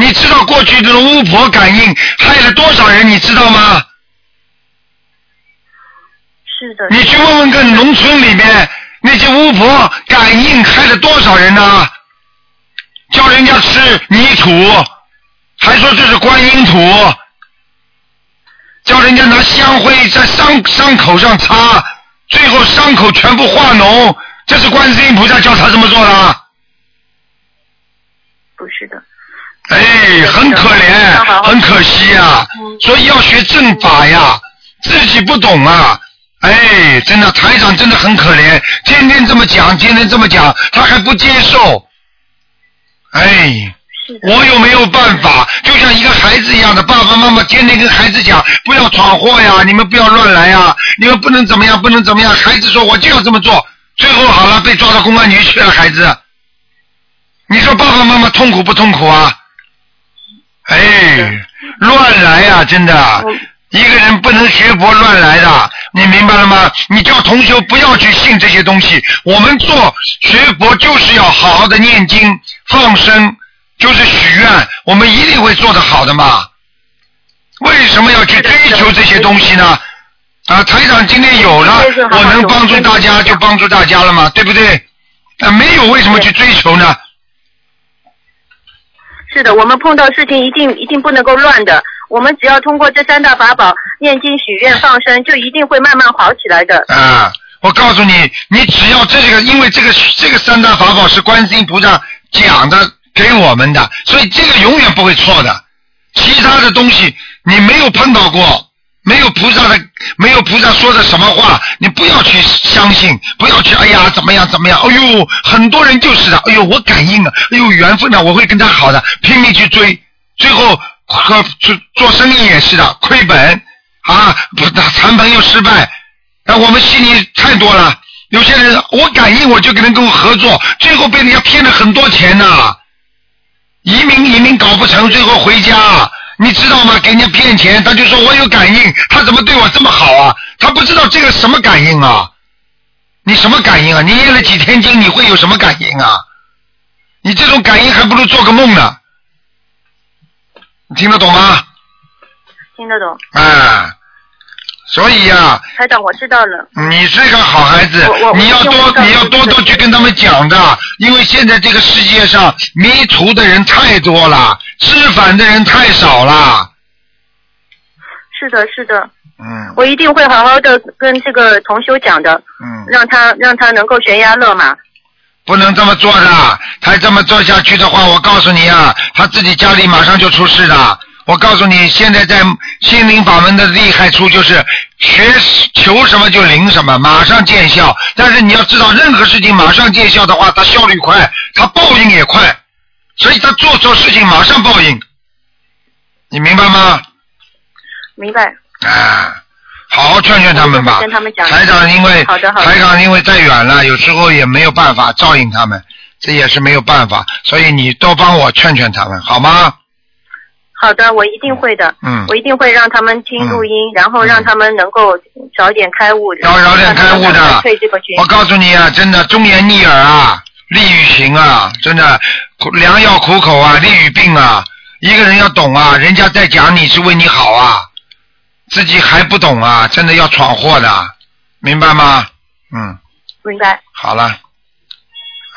你知道过去这种巫婆感应害了多少人，你知道吗？是的，你去问问看农村里面那些巫婆感应害了多少人呢、叫人家吃泥土，还说这是观音土，叫人家拿香灰在伤伤口上擦，最后伤口全部化脓，这是观世音菩萨叫他这么做的。不是的，哎，很可怜，很可惜呀、所以要学正法呀，自己不懂啊。哎，真的，台长真的很可怜，天天这么讲，天天这么讲，他还不接受。哎，我有没有办法？就像一个孩子一样的，爸爸妈妈天天跟孩子讲，不要闯祸呀，你们不要乱来呀，你们不能怎么样，不能怎么样。孩子说我就要这么做，最后好了，被抓到公安局去了，孩子。你说爸爸妈妈痛苦不痛苦啊？哎，乱来呀、真的。一个人不能学佛乱来的，你明白了吗？你叫同学不要去信这些东西。我们做学佛就是要好好的念经、放生，就是许愿，我们一定会做得好的嘛。为什么要去追求这些东西呢？啊，台长今天有了，我能帮助大家就帮助大家了嘛，对不对？啊，没有为什么去追求呢？是的，我们碰到事情一定一定不能够乱的。我们只要通过这三大法宝念经、许愿、放生，就一定会慢慢好起来的。啊，我告诉你，你只要这个，因为这个这个三大法宝是观世音菩萨讲的给我们的，所以这个永远不会错的。其他的东西你没有碰到过，没有菩萨的，没有菩萨说的什么话，你不要去相信，不要去哎呀怎么样怎么样，哎呦，很多人就是的，哎呦我感应啊，哎呦缘分了，我会跟他好的，拼命去追，最后和做做生意也是的，亏本啊，不谈朋友失败，啊，我们心里太多了。有些人我感应我就跟人跟我合作，最后被人家骗了很多钱呐、移民移民搞不成，最后回家，你知道吗？给人家骗钱，他就说我有感应，他怎么对我这么好啊？他不知道这个什么感应啊？你什么感应啊？你念了几天经，你会有什么感应啊？你这种感应还不如做个梦呢。你听得懂吗？听得懂，啊，所以呀、台长，我知道了。你是个好孩子你要多你要多多去跟他们讲的，因为现在这个世界上迷途的人太多了，知返的人太少了。是的，是的，嗯我一定会好好的跟这个同修讲的，嗯，让他让他能够悬崖勒马。不能这么做的，他这么做下去的话，我告诉你啊，他自己家里马上就出事的。我告诉你，现在在心灵法门的厉害处就是学求什么就灵什么，马上见效。但是你要知道，任何事情马上见效的话，它效率快，它报应也快，所以他做错事情马上报应。你明白吗？明白？啊，好好劝劝他们吧。跟他们讲台长因为台长因为太远了，有时候也没有办法照应他们，这也是没有办法，所以你多帮我劝劝他们，好吗？好的，我一定会的。嗯我一定会让他们听录音，然后让他们能够早点开悟，要早点开悟的让他们退这个群。我告诉你啊，真的忠言逆耳啊，利于行啊，真的良药苦口啊，利于病啊。一个人要懂啊，人家在讲你是为你好啊，自己还不懂啊，真的要闯祸的，明白吗？嗯，明白。好了，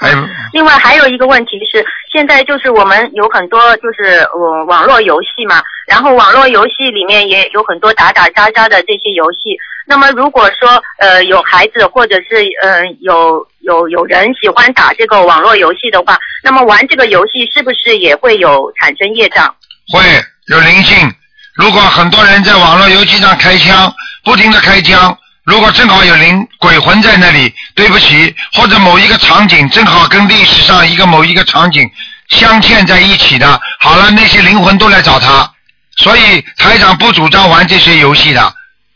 还有另外还有一个问题是，现在就是我们有很多就是呃网络游戏嘛，然后网络游戏里面也有很多打打杀杀的这些游戏。那么如果说呃有孩子或者是呃有有有人喜欢打这个网络游戏的话，那么玩这个游戏是不是也会有产生业障？会有灵性。如果很多人在网络游戏上开枪，不停的开枪，如果正好有灵鬼魂在那里，对不起，或者某一个场景正好跟历史上一个某一个场景镶嵌在一起的，好了，那些灵魂都来找他，所以台长不主张玩这些游戏的，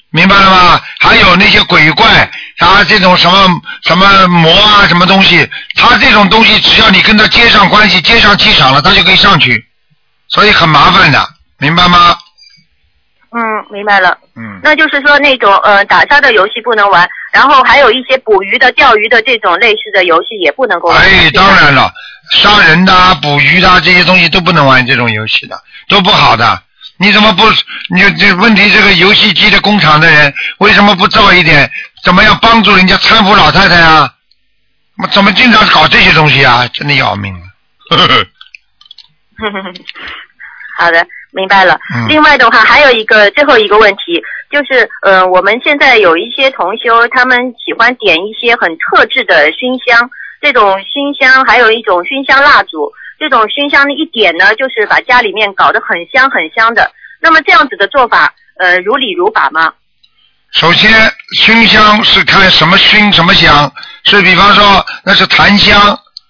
明白了吗？还有那些鬼怪啊，这种什么什么魔啊，什么东西，他这种东西只要你跟他接上关系，接上气场了，他就可以上去，所以很麻烦的，明白吗？嗯，明白了。嗯。那就是说那种呃打杀的游戏不能玩，然后还有一些捕鱼的、钓鱼的这种类似的游戏也不能够玩。哎，当然了，杀人的、啊、捕鱼的啊这些东西都不能玩这种游戏的，都不好的。你怎么不？你这问题，这个游戏机的工厂的人为什么不造一点？怎么样帮助人家搀扶老太太啊？怎么经常搞这些东西啊？真的要命了。呵呵呵好的，明白了。嗯另外的话，还有一个最后一个问题，就是呃，我们现在有一些同修，他们喜欢点一些很特制的熏香，这种熏香还有一种熏香蜡烛，这种熏香一点呢，就是把家里面搞得很香很香的。那么这样子的做法，呃，如理如法吗？首先，熏香是看什么熏什么香，是比方说那是檀香，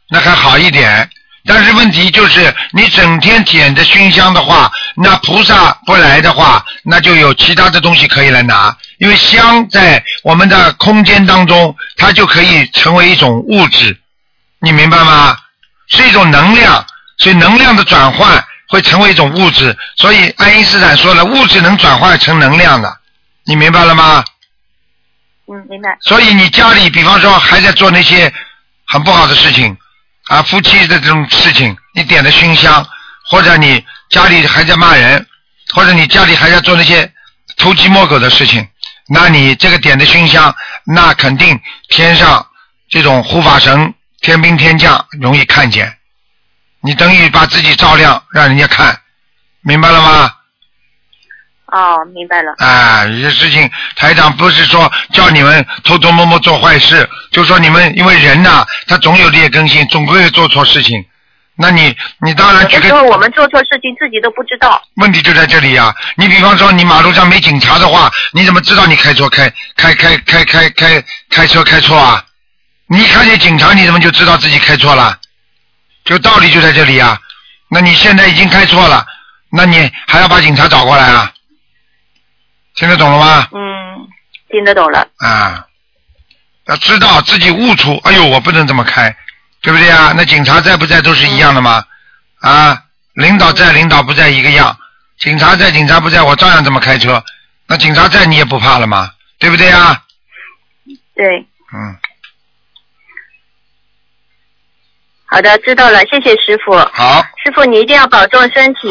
那还好一点。但是问题就是，你整天点着熏香的话，那菩萨不来的话，那就有其他的东西可以来拿。因为香在我们的空间当中，它就可以成为一种物质，你明白吗？是一种能量，所以能量的转换会成为一种物质。所以爱因斯坦说了，物质能转化成能量的，你明白了吗？嗯，明白。所以你家里，比方说还在做那些很不好的事情啊，夫妻的这种事情，你点的熏香，或者你家里还在骂人，或者你家里还在做那些偷鸡摸狗的事情，那你这个点的熏香，那肯定天上这种护法神、天兵天将容易看见，你等于把自己照亮，让人家看，明白了吗？哦，明白了。啊，有些事情台长不是说叫你们偷偷摸摸做坏事，就说你们因为人呐、他总有劣根性，总会做错事情。那你你当然举个有的时候我们做错事情自己都不知道。问题就在这里呀、你比方说你马路上没警察的话，你怎么知道你开错开开开开开开开车开错啊？你一看见警察，你怎么就知道自己开错了？就道理就在这里呀、那你现在已经开错了，那你还要把警察找过来啊？听得懂了吗？嗯，听得懂了。啊，要知道自己悟出，哎呦，我不能这么开，对不对啊？那警察在不在都是一样的吗？啊，领导在，领导不在一个样，警察在，警察不在，我照样这么开车。那警察在，你也不怕了吗？对不对啊？对，嗯，好的，知道了，谢谢师傅。好，师傅你一定要保重身体。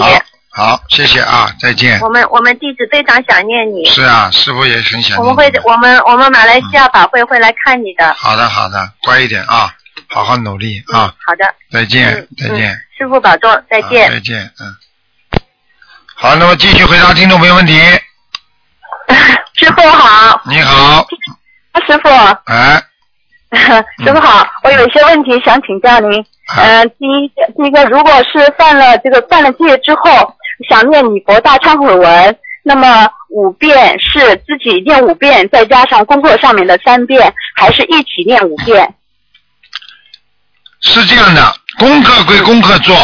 好，谢谢啊，再见。我们我们弟子非常想念你。是啊，师傅也很想我们会我们我们马来西亚法会会来看你的。好的，好的，乖一点啊，好好努力啊，好的，再见嗯，再见。嗯师傅保重，再见。再见，嗯。好，那么继续回答听众朋友问题。[LAUGHS] 师傅好，你好，师傅，哎，[LAUGHS] 师傅好，我有一些问题想请教您。呃，第一，第一个，如果是犯了这个犯了戒之后，想念你佛大忏悔文，那么五遍是自己念五遍，再加上功课上面的三遍，还是一起念五遍？是这样的，功课归功课做，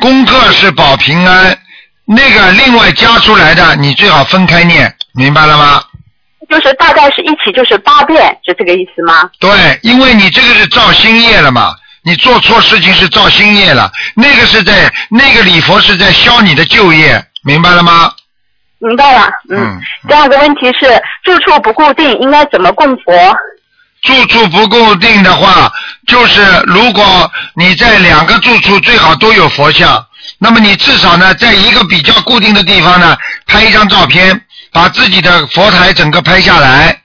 功课是保平安，那个另外加出来的，你最好分开念，明白了吗？就是大概是一起就是八遍，是这个意思吗？对，因为你这个是造新业了嘛，你做错事情是造新业了，那个是在那个礼佛是在消你的旧业，明白了吗？明白了，嗯。第二个问题是住处不固定，应该怎么供佛？住处不固定的话，就是如果你在两个住处最好都有佛像，那么你至少呢，在一个比较固定的地方呢，拍一张照片，把自己的佛台整个拍下来。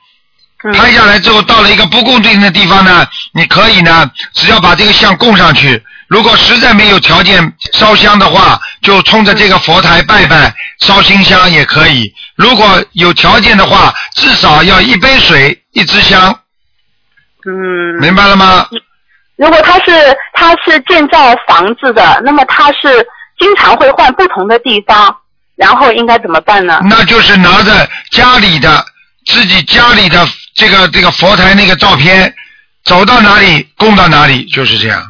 拍下来之后，到了一个不固定的地方呢，你可以呢，只要把这个像供上去。如果实在没有条件烧香的话，就冲着这个佛台拜拜，烧新香也可以。如果有条件的话，至少要一杯水，一支香。嗯，明白了吗？如果他是他是建造房子的，那么他是经常会换不同的地方，然后应该怎么办呢？那就是拿着家里的自己家里的这个这个佛台那个照片，走到哪里供到哪里，就是这样。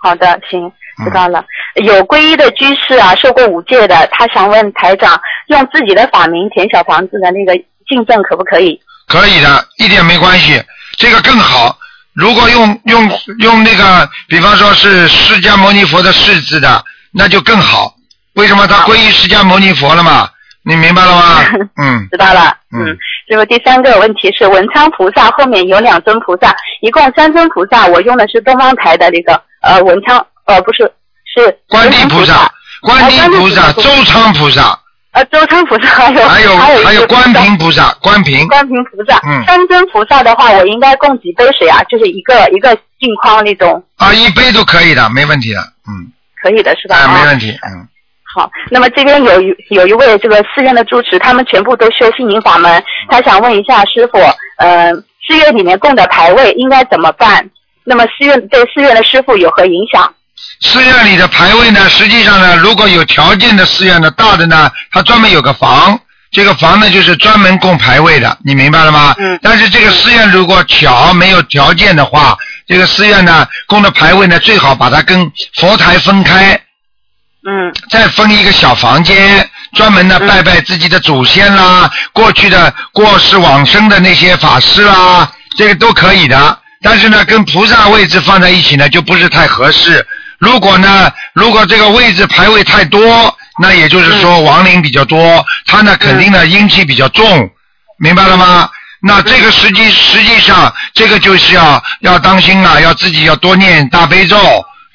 好的，行，嗯知道了。有皈依的居士啊，受过五戒的，他想问台长，用自己的法名填小房子的那个进证可不可以？可以的，一点没关系，这个更好。如果用用用那个，比方说是释迦牟尼佛的释字的，那就更好。为什么他皈依释迦牟尼佛了嘛？你明白了吗？[LAUGHS] 嗯。知道了。嗯，这个第三个问题是文昌菩萨后面有两尊菩萨，一共三尊菩萨，我用的是东方台的那个呃文昌呃不是是观地菩萨、观地菩萨、周昌菩萨，呃周昌菩萨还有还有还有观平菩萨，观平。观平菩萨，嗯。三尊菩萨的话，我应该供几杯水啊？就是一个一个镜框那种，啊，一杯都可以的，没问题的，嗯，可以的是吧？哎，啊没问题，嗯，好，那么这边有一有一位这个寺院的住持，他们全部都修心灵法门，他想问一下师傅，呃，寺院里面供的牌位应该怎么办？那么寺院对寺院的师傅有何影响？寺院里的牌位呢，实际上呢，如果有条件的寺院呢，大的呢，它专门有个房，这个房呢就是专门供牌位的，你明白了吗？嗯但是这个寺院如果巧没有条件的话，这个寺院呢供的牌位呢，最好把它跟佛台分开，嗯再分一个小房间，专门呢嗯拜拜自己的祖先啦，过去的过世往生的那些法师啦，这个都可以的。但是呢，跟菩萨位置放在一起呢，就不是太合适。如果呢，如果这个位置牌位太多，那也就是说亡灵比较多，他呢肯定呢阴气比较重，明白了吗？那这个实际实际上，这个就是要要当心啊，要自己要多念大悲咒，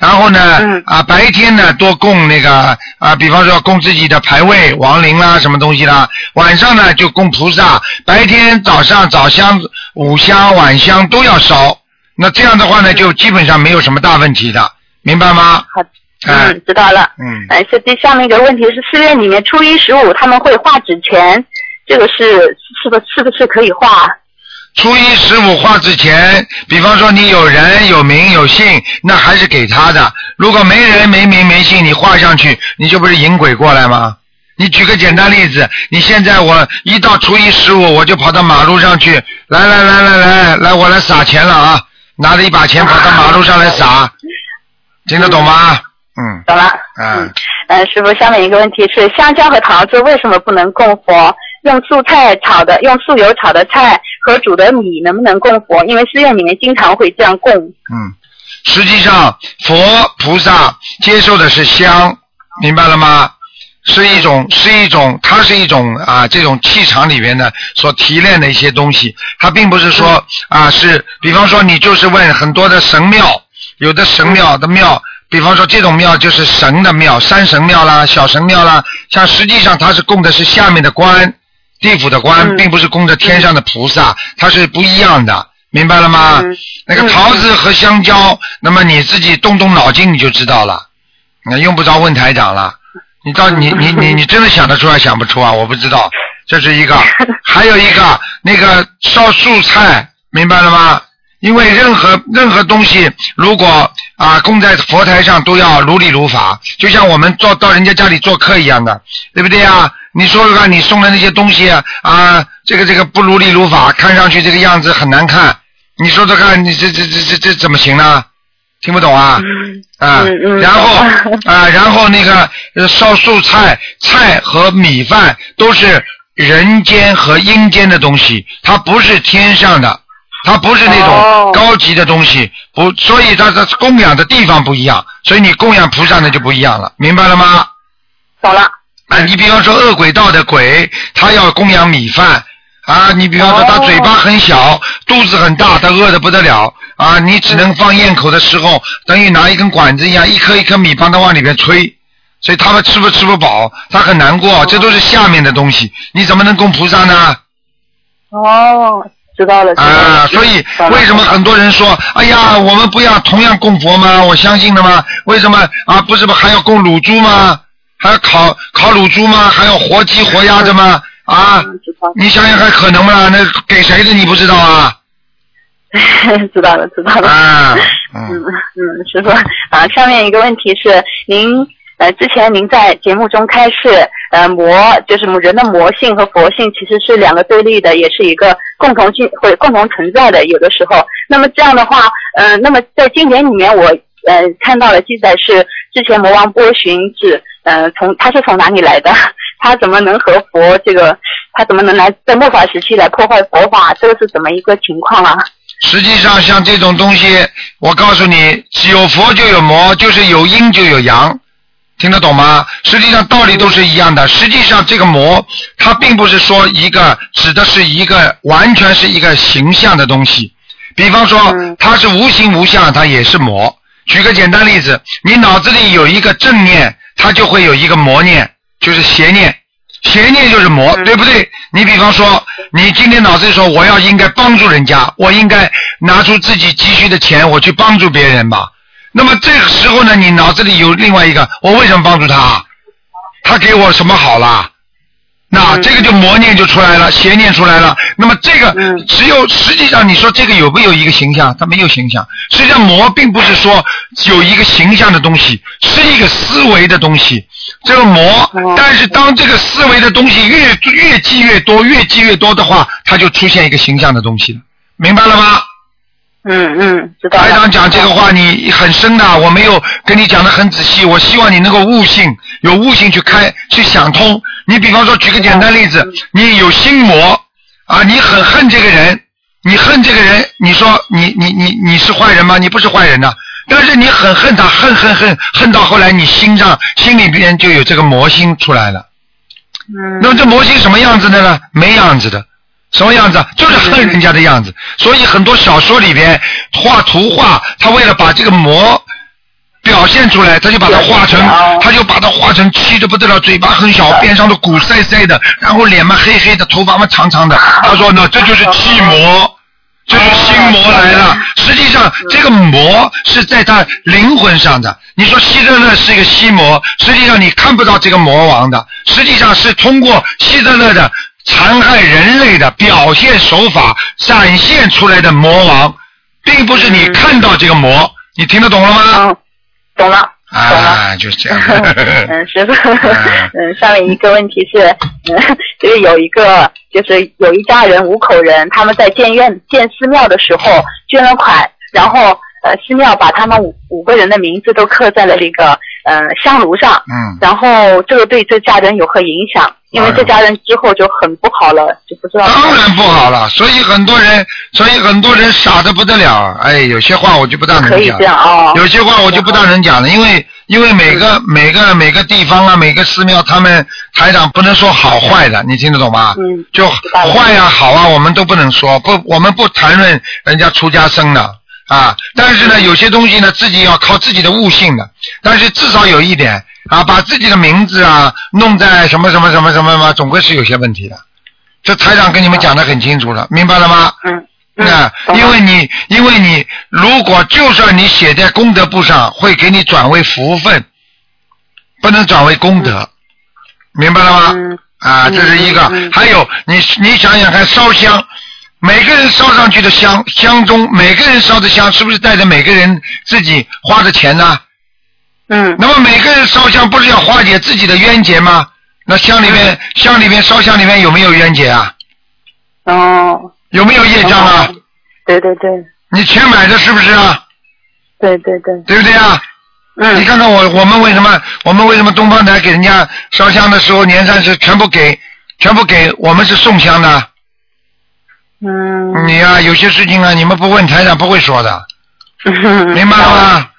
然后呢，嗯啊，白天呢多供那个啊，比方说供自己的牌位、亡灵啦，什么东西啦，晚上呢就供菩萨，白天早上早香、午香、晚香都要烧。那这样的话呢，就基本上没有什么大问题的，明白吗？好，哎嗯，知道了。嗯，哎，是第下面一个问题是，寺院里面初一十五他们会画纸钱，这个是是不是不是可以画？初一十五画之前，比方说你有人有名有姓，那还是给他的。如果没人没名没姓，你画上去，你就不是引鬼过来吗？你举个简单例子，你现在我一到初一十五，我就跑到马路上去，来来来来来来，我来撒钱了啊！拿着一把钱跑到马路上来撒，听得懂吗？嗯，懂了。嗯，呃，师傅，下面一个问题是，香蕉和桃子为什么不能供佛？用素菜炒的，用素油炒的菜和煮的米能不能供佛？因为寺院里面经常会这样供。嗯，实际上佛菩萨接受的是香，明白了吗？是一种是一种，它是一种啊，这种气场里面的所提炼的一些东西，它并不是说啊是，比方说你就是问很多的神庙，有的神庙的庙，比方说这种庙就是神的庙，山神庙啦、小神庙啦，像实际上它是供的是下面的官，地府的官，嗯并不是供着天上的菩萨，它是不一样的，明白了吗？嗯那个桃子和香蕉，那么你自己动动脑筋你就知道了，那用不着问台长了。你到你你你你真的想得出来想不出啊？我不知道，这是一个，[LAUGHS] 还有一个那个烧素菜，明白了吗？因为任何任何东西，如果啊供在佛台上都要如理如法，就像我们做到人家家里做客一样的，对不对啊？你说说看，你送的那些东西啊，啊这个这个不如理如法，看上去这个样子很难看，你说说看，你这这这这这怎么行呢？听不懂啊？啊，然后 [LAUGHS] 啊，然后那个呃烧素菜、菜和米饭都是人间和阴间的东西，它不是天上的，它不是那种哦高级的东西，不，所以它的供养的地方不一样，所以你供养菩萨呢就不一样了，明白了吗？懂了。啊，你比方说恶鬼道的鬼，他要供养米饭啊，你比方说他嘴巴很小，肚子很大，他饿得不得了啊，你只能放咽口的时候，等于拿一根管子一样，一颗一颗米帮他往里面吹，所以他们吃不吃不饱，他很难过，这都是下面的东西，你怎么能供菩萨呢？哦，知道了。啊，所以为什么很多人说，哎呀，我们不要同样供佛吗？我相信的吗？为什么啊？不是不还要供乳猪吗？还要烤烤乳猪吗？还要活鸡活鸭的吗？啊，你想想还，可能吗？那给谁的你不知道啊？[LAUGHS] 知道了，知道了。啊，嗯嗯，嗯，师傅啊，下面一个问题是，您呃之前您在节目中开示，呃魔就是人的魔性和佛性其实是两个对立的，也是一个共同性会共同存在的，有的时候。那么这样的话，呃，那么在经典里面我呃看到了记载是之前魔王波旬是呃从他是从哪里来的？[LAUGHS] 他怎么能和佛这个？他怎么能来在末法时期来破坏佛法？这个是怎么一个情况啊？实际上像这种东西，我告诉你，有佛就有魔，就是有阴就有阳，听得懂吗？实际上道理都是一样的。实际上这个魔，它并不是说一个指的是一个完全是一个形象的东西。比方说嗯，它是无形无相，它也是魔。举个简单例子，你脑子里有一个正念，它就会有一个魔念，就是邪念。邪念就是魔，嗯对不对？你比方说，你今天脑子里说我要应该帮助人家，我应该拿出自己积蓄的钱，我去帮助别人吧。那么这个时候呢，你脑子里有另外一个，我为什么帮助他？他给我什么好啦？那嗯这个就魔念就出来了，邪念出来了。那么这个嗯只有实际上你说这个有没有一个形象？它没有形象。实际上魔并不是说有一个形象的东西，是一个思维的东西。这个魔哦，但是当这个思维的东西越越积越多，越积越多的话，它就出现一个形象的东西了。明白了吗？嗯嗯，知道。台长讲这个话你很深的，我没有跟你讲的很仔细，我希望你能够悟性，有悟性去开去想通。你比方说举个简单例子，你有心魔啊，你很恨这个人，你恨这个人，你说你你你你是坏人吗？你不是坏人呐、但是你很恨他，恨恨恨恨到后来，你心上心里边就有这个魔心出来了。嗯那么这魔心什么样子的呢？没样子的，什么样子啊？就是恨人家的样子。所以很多小说里边画图画，他为了把这个魔表现出来，他就把它画成，他就把它画成气的不得了，嘴巴很小，边上的鼓塞塞的，然后脸嘛黑黑的，头发嘛长长的。[LAUGHS] 他说呢，这就是气魔。这是心魔来了。[LAUGHS] 实际上，这个魔是在他灵魂上的。你说希特勒是一个心魔，实际上你看不到这个魔王的，实际上是通过希特勒的残害人类的表现手法展现出来的魔王，并不是你看到这个魔。你听得懂了吗？嗯，懂了，懂了。啊，就是这样。[LAUGHS] 嗯，师傅 [LAUGHS] [LAUGHS] 嗯，下面一个问题是，嗯，就是有一个，就是有一家人五口人，他们在建院建寺庙的时候捐了款，然后呃，寺庙把他们五五个人的名字都刻在了这个呃香炉上，嗯，然后这个对这家人有何影响？因为这家人之后就很不好了，就不知道。当然不好了，所以很多人，所以很多人傻的不得了。哎，有些话我就不当人讲可以这。样哦。有些话我就不当人讲了，因为因为每个每个每个地方啊，每个寺庙，他们台长不能说好坏的，你听得懂吗？嗯就坏呀、好啊，我们都不能说，不，我们不谈论人家出家生的啊。但是呢，有些东西呢，自己要靠自己的悟性的。但是至少有一点啊，把自己的名字啊弄在什么什么什么什么嘛，总归是有些问题的。这台长跟你们讲的很清楚了，明白了吗？嗯嗯那，懂了因为你，因为你，如果就算你写在功德簿上，会给你转为福分，不能转为功德，明白了吗？嗯啊，嗯这是一个。还有，你你想想看，烧香，每个人烧上去的香香中，每个人烧的香，是不是带着每个人自己花的钱呢？嗯那么每个人烧香不是要化解自己的冤结吗？那香里嗯面，香里面烧香里面有没有冤结啊？哦，有没有业障啊？哦对对对你钱买的是不是啊？对对对，对不对啊？嗯你嗯看看我，我们为什么，我们为什么东方台给人家烧香的时候，年三十全部给，全部给我们是送香的。嗯，你呀、有些事情啊，你们不问台长不会说的，[LAUGHS] 明白了吗？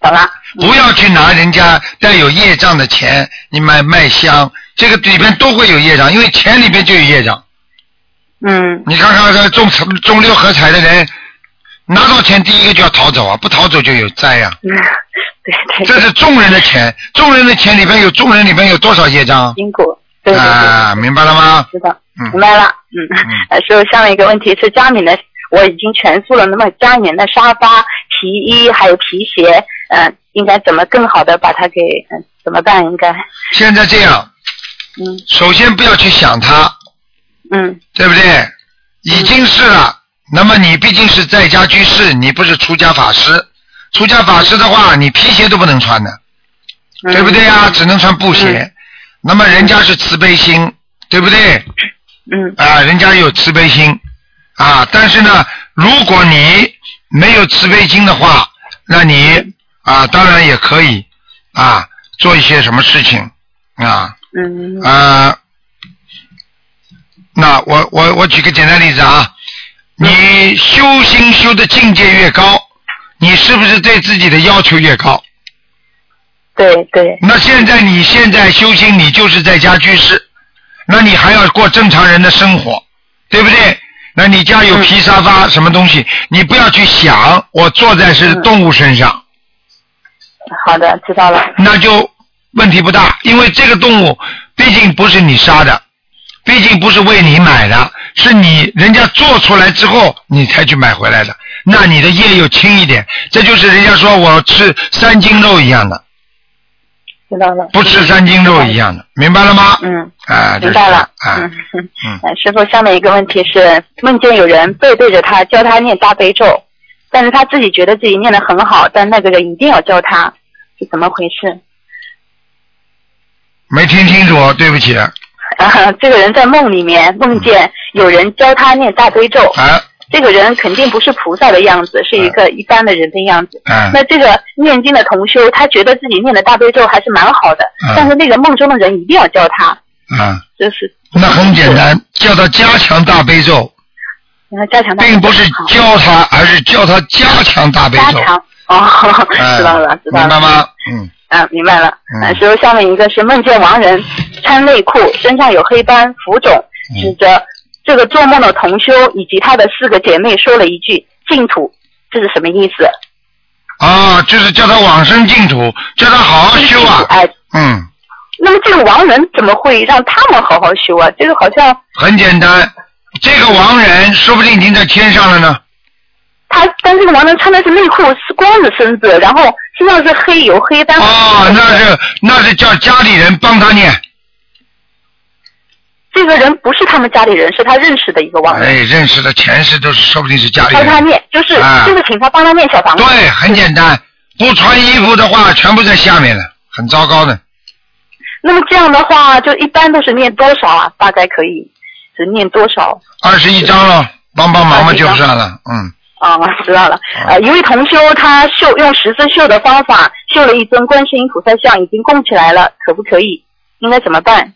懂了。不要去拿人家带有业障的钱，你买卖香，这个里边都会有业障，因为钱里边就有业障。嗯你看看这中中六合彩的人，拿到钱第一个就要逃走啊，不逃走就有灾呀、[LAUGHS] 嗯。这是众人的钱，众人的钱里边有众人里边有多少业障？因果。对啊，明白了吗？知道，嗯明白了。嗯嗯，[LAUGHS] 呃，所以，下面一个问题是家里的，我已经全素了，那么家里面的沙发、皮衣还有皮鞋，嗯、应该怎么更好的把它给，嗯、怎么办？应该，现在这样，嗯首先不要去想它，嗯对不对？已经是了，那么你毕竟是在家居士，你不是出家法师。出家法师的话，你皮鞋都不能穿的，对不对呀？只能穿布鞋。那么人家是慈悲心，对不对？嗯啊，人家有慈悲心啊，但是呢，如果你没有慈悲心的话，那你啊，当然也可以啊，做一些什么事情啊嗯啊。那我我我举个简单例子啊，你修心修的境界越高，你是不是对自己的要求越高？对对那现在你现在修心，你就是在家居士，那你还要过正常人的生活，对不对？那你家有皮沙发什么东西，你不要去想我坐在是动物身上，好的知道了。那就问题不大，因为这个动物毕竟不是你杀的，毕竟不是为你买的，是你人家做出来之后你才去买回来的，那你的业又轻一点，这就是人家说我吃三斤肉一样的，知道了不吃三斤肉一样的，明白了吗？嗯啊，明白了啊，嗯嗯呃师傅，下面一个问题是，梦见有人背对着他教他念大悲咒，但是他自己觉得自己念得很好，但那个人一定要教他，是怎么回事？没听清楚，对不起。啊，啊，这个人在梦里面梦见有人教他念大悲咒，啊这个人肯定不是菩萨的样子，是一个一般的人的样子。嗯那这个念经的同修，他觉得自己念的大悲咒还是蛮好的，嗯但是那个梦中的人一定要教他，啊，就是那很简单，叫他加强大悲咒，加强大悲咒并不是教他，而是叫他加强大悲咒。加强哦，哎 [LAUGHS] 知道了，知道了。明白吗？嗯，啊，明白了。嗯呃，师傅，下面一个是梦见亡人穿内裤，身上有黑斑浮肿，嗯指着这个做梦的同修以及他的四个姐妹说了一句“净土”，这是什么意思？啊，就是叫他往生净土，叫他好好修啊。哎，嗯，那么这个亡人怎么会让他们好好修啊？这个好像很简单，这个亡人说不定已经在天上了呢。他，但这个亡人穿的是内裤，是光着身子，然后身上是黑有黑斑。哦，那是那是叫家里人帮他念，这个人不是他们家里人，是他认识的一个亡人。哎，认识的前世都是，说不定是家里人。帮他念，就是、啊就是请他帮他念小房子。对，很简单，不穿衣服的话，全部在下面了，很糟糕的。那么这样的话，就一般都是念多少啊？大概可以是念多少？二十一章了，帮帮忙嘛就章算了，嗯，啊，知道了。呃，一位同修他绣用十字绣的方法绣了一尊观世音菩萨像，已经供起来了，可不可以？应该怎么办？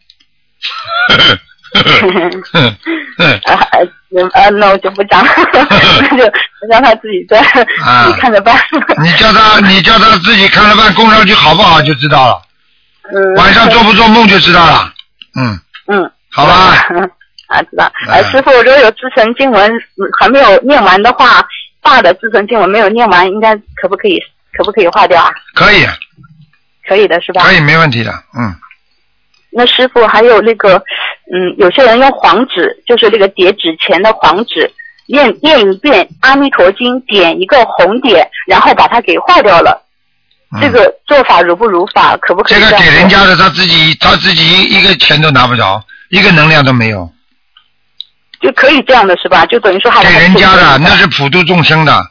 [LAUGHS] [LAUGHS] 那我就不讲，那就让他自己在 [LAUGHS] 啊自己看着办。你叫他，你叫他自己看着办，供上去好不好就知道了。嗯，晚上做不做梦就知道了。嗯，嗯，好吧。啊，知道。呃，嗯师傅，如果有自成经文嗯还没有念完的话，大的自成经文没有念完，应该可不可以可不可以化掉啊？可以，可以的是吧？可以，没问题的。嗯，那师傅还有那个，嗯，有些人用黄纸，就是那个叠纸钱的黄纸，念念一遍《阿弥陀经》，点一个红点，然后把它给化掉了。嗯这个做法如不如法？可不可以这个给人家的，他自己他自己一一个钱都拿不着，一个能量都没有。就可以这样的是吧？就等于说还给人家的那是普度众生的，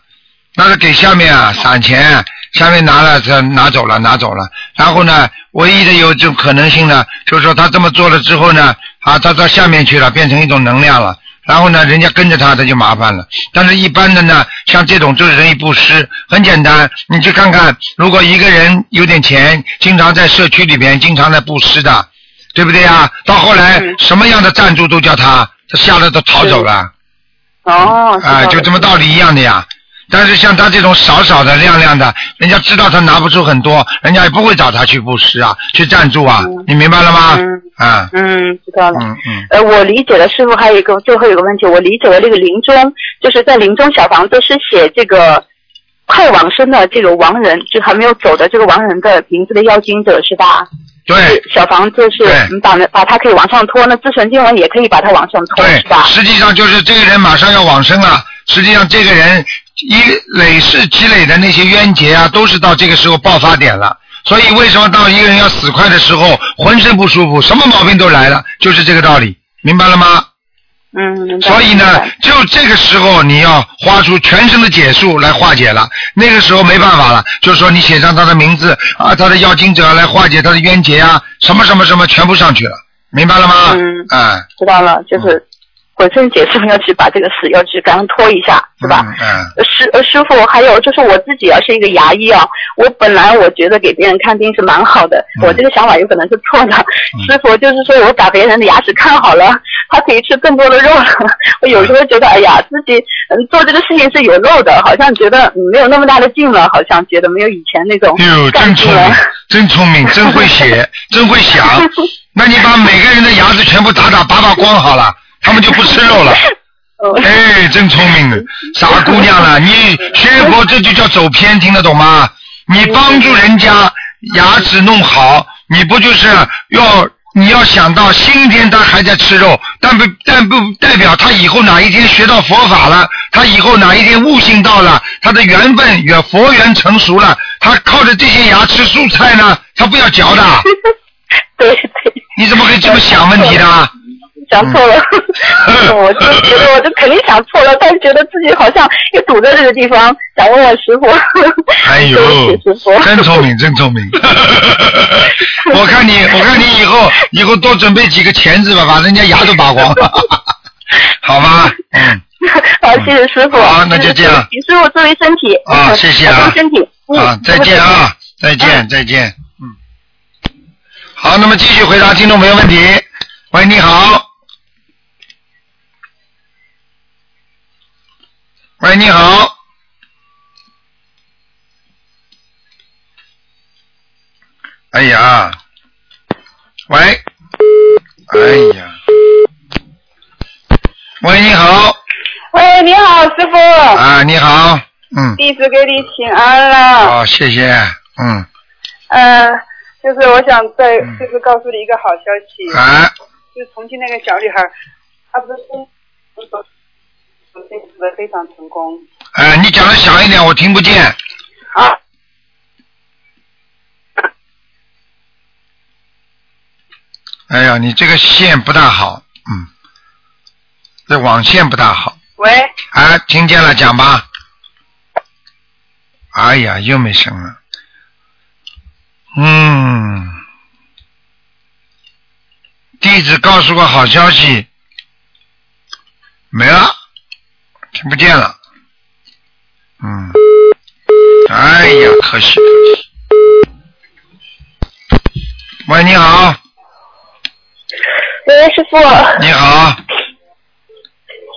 那是给下面啊散钱，下面拿了他拿走了拿走了，然后呢，唯一的有这种可能性呢，就是说他这么做了之后呢，啊，他到下面去了，变成一种能量了。然后呢，人家跟着他，他就麻烦了。但是，一般的呢，像这种就是人一布施，很简单。你去看看，如果一个人有点钱，经常在社区里边，经常在布施的，对不对呀？到后来嗯什么样的赞助都叫他，他吓得都逃走了。哦，啊，就这么道理一样的呀。但是像他这种少少的、亮亮的，人家知道他拿不出很多，人家也不会找他去布施啊，去赞助啊，嗯你明白了吗？嗯啊，嗯，知道了。嗯嗯，呃，我理解了，师傅还有一个最后一个问题，我理解的那个临终，就是在临终小房子是写这个快往生的这个亡人，就还没有走的这个亡人的名字的要经者是吧？对小房子是对你把把它可以往上拖，那自存经文也可以把它往上拖对是吧，？实际上就是这个人马上要往生了，实际上这个人一累世积累的那些冤结啊，都是到这个时候爆发点了。所以为什么到一个人要死快的时候，浑身不舒服，什么毛病都来了，就是这个道理，明白了吗？嗯，明白所以呢明白，只有这个时候你要花出全身的解数来化解了。那个时候没办法了，就是说你写上他的名字啊，他的要经者来化解他的冤结啊，什么什么什么全部上去了，明白了吗？嗯哎，知道了，就是本身解释要去把这个事要去赶快拖一下，是吧？嗯嗯师呃师傅，还有就是我自己啊是一个牙医啊，我本来我觉得给别人看病是蛮好的，嗯我这个想法有可能是错的。师傅就是说我把别人的牙齿看好了，他可以吃更多的肉了。[LAUGHS] 我有时候觉得哎呀，自己嗯做这个事情是有漏的，好像觉得嗯没有那么大的劲了，好像觉得没有以前那种真聪明。[LAUGHS] 真聪明，真会写，真会想。[LAUGHS] 那你把每个人的牙齿全部打打拔拔光好了，他们就不吃肉了。嗯 [LAUGHS] 哎，真聪明的，傻姑娘了。[LAUGHS] 你学佛这就叫走偏，听得懂吗？你帮助人家牙齿弄好，你不就是要你要想到今天他还在吃肉，但不但不代表他以后哪一天学到佛法了，他以后哪一天悟性到了，他的缘分缘佛缘成熟了，他靠着这些牙吃蔬菜呢，他不要嚼的。[LAUGHS] 对对。你怎么可以这么想问题的？想错了，嗯 [LAUGHS] 我就觉得我就肯定想错了，但是觉得自己好像又堵在这个地方，想问问师傅。哎呦真聪明，真聪明。[LAUGHS] 我看你，我看你以后以后多准备几个钳子吧，把人家牙都拔光，[LAUGHS] 好吧？嗯，好，谢谢师傅。好那就这样请师傅注意身体。啊谢谢啊保重身体。嗯啊，再见啊，再见，再见。嗯，好，那么继续回答听众朋友问题。喂，你好。喂，你好。哎呀，喂，哎呀，喂，你好，喂，你好，师傅，啊，你好，嗯，弟子给你请安了。好，谢谢，嗯，嗯、就是我想再就是告诉你一个好消息，啊，就是重庆那个小女孩，她不是说说这次非常成功哎，你讲的响一点，我听不见。啊。哎呀，你这个线不大好，嗯，这网线不大好。喂，啊，听见了，讲吧。哎呀，又没声了。嗯，弟子告诉个好消息，没了，听不见了。嗯，哎呀，可惜可惜。喂，你好，喂，师傅。你好，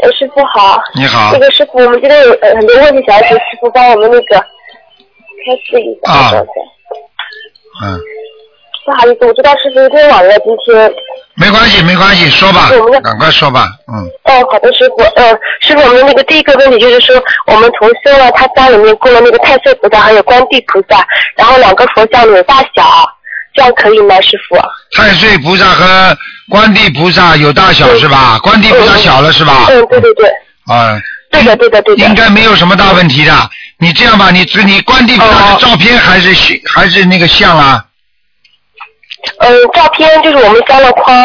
呃，师傅好。你好那个师傅，我们今天有呃很多问题想要请师傅帮我们那个开示一下。啊嗯，不好意思，我知道师傅有点晚了，今天。没关系，没关系，说吧，赶快说吧，嗯。哦，好的，师傅。嗯，师傅，我们那个第一个问题就是说，我们同修了，他家里面供了那个太岁菩萨还有观地菩萨，然后两个佛像有大小，这样可以吗，师傅？太岁菩萨和观地菩萨有大小是吧？观地菩萨小了是吧？嗯，对对对，啊，对的对的对的。应该没有什么大问题的。你这样吧，你你观地菩萨哦是照片还是像还是那个像啊？嗯，照片就是我们镶了框，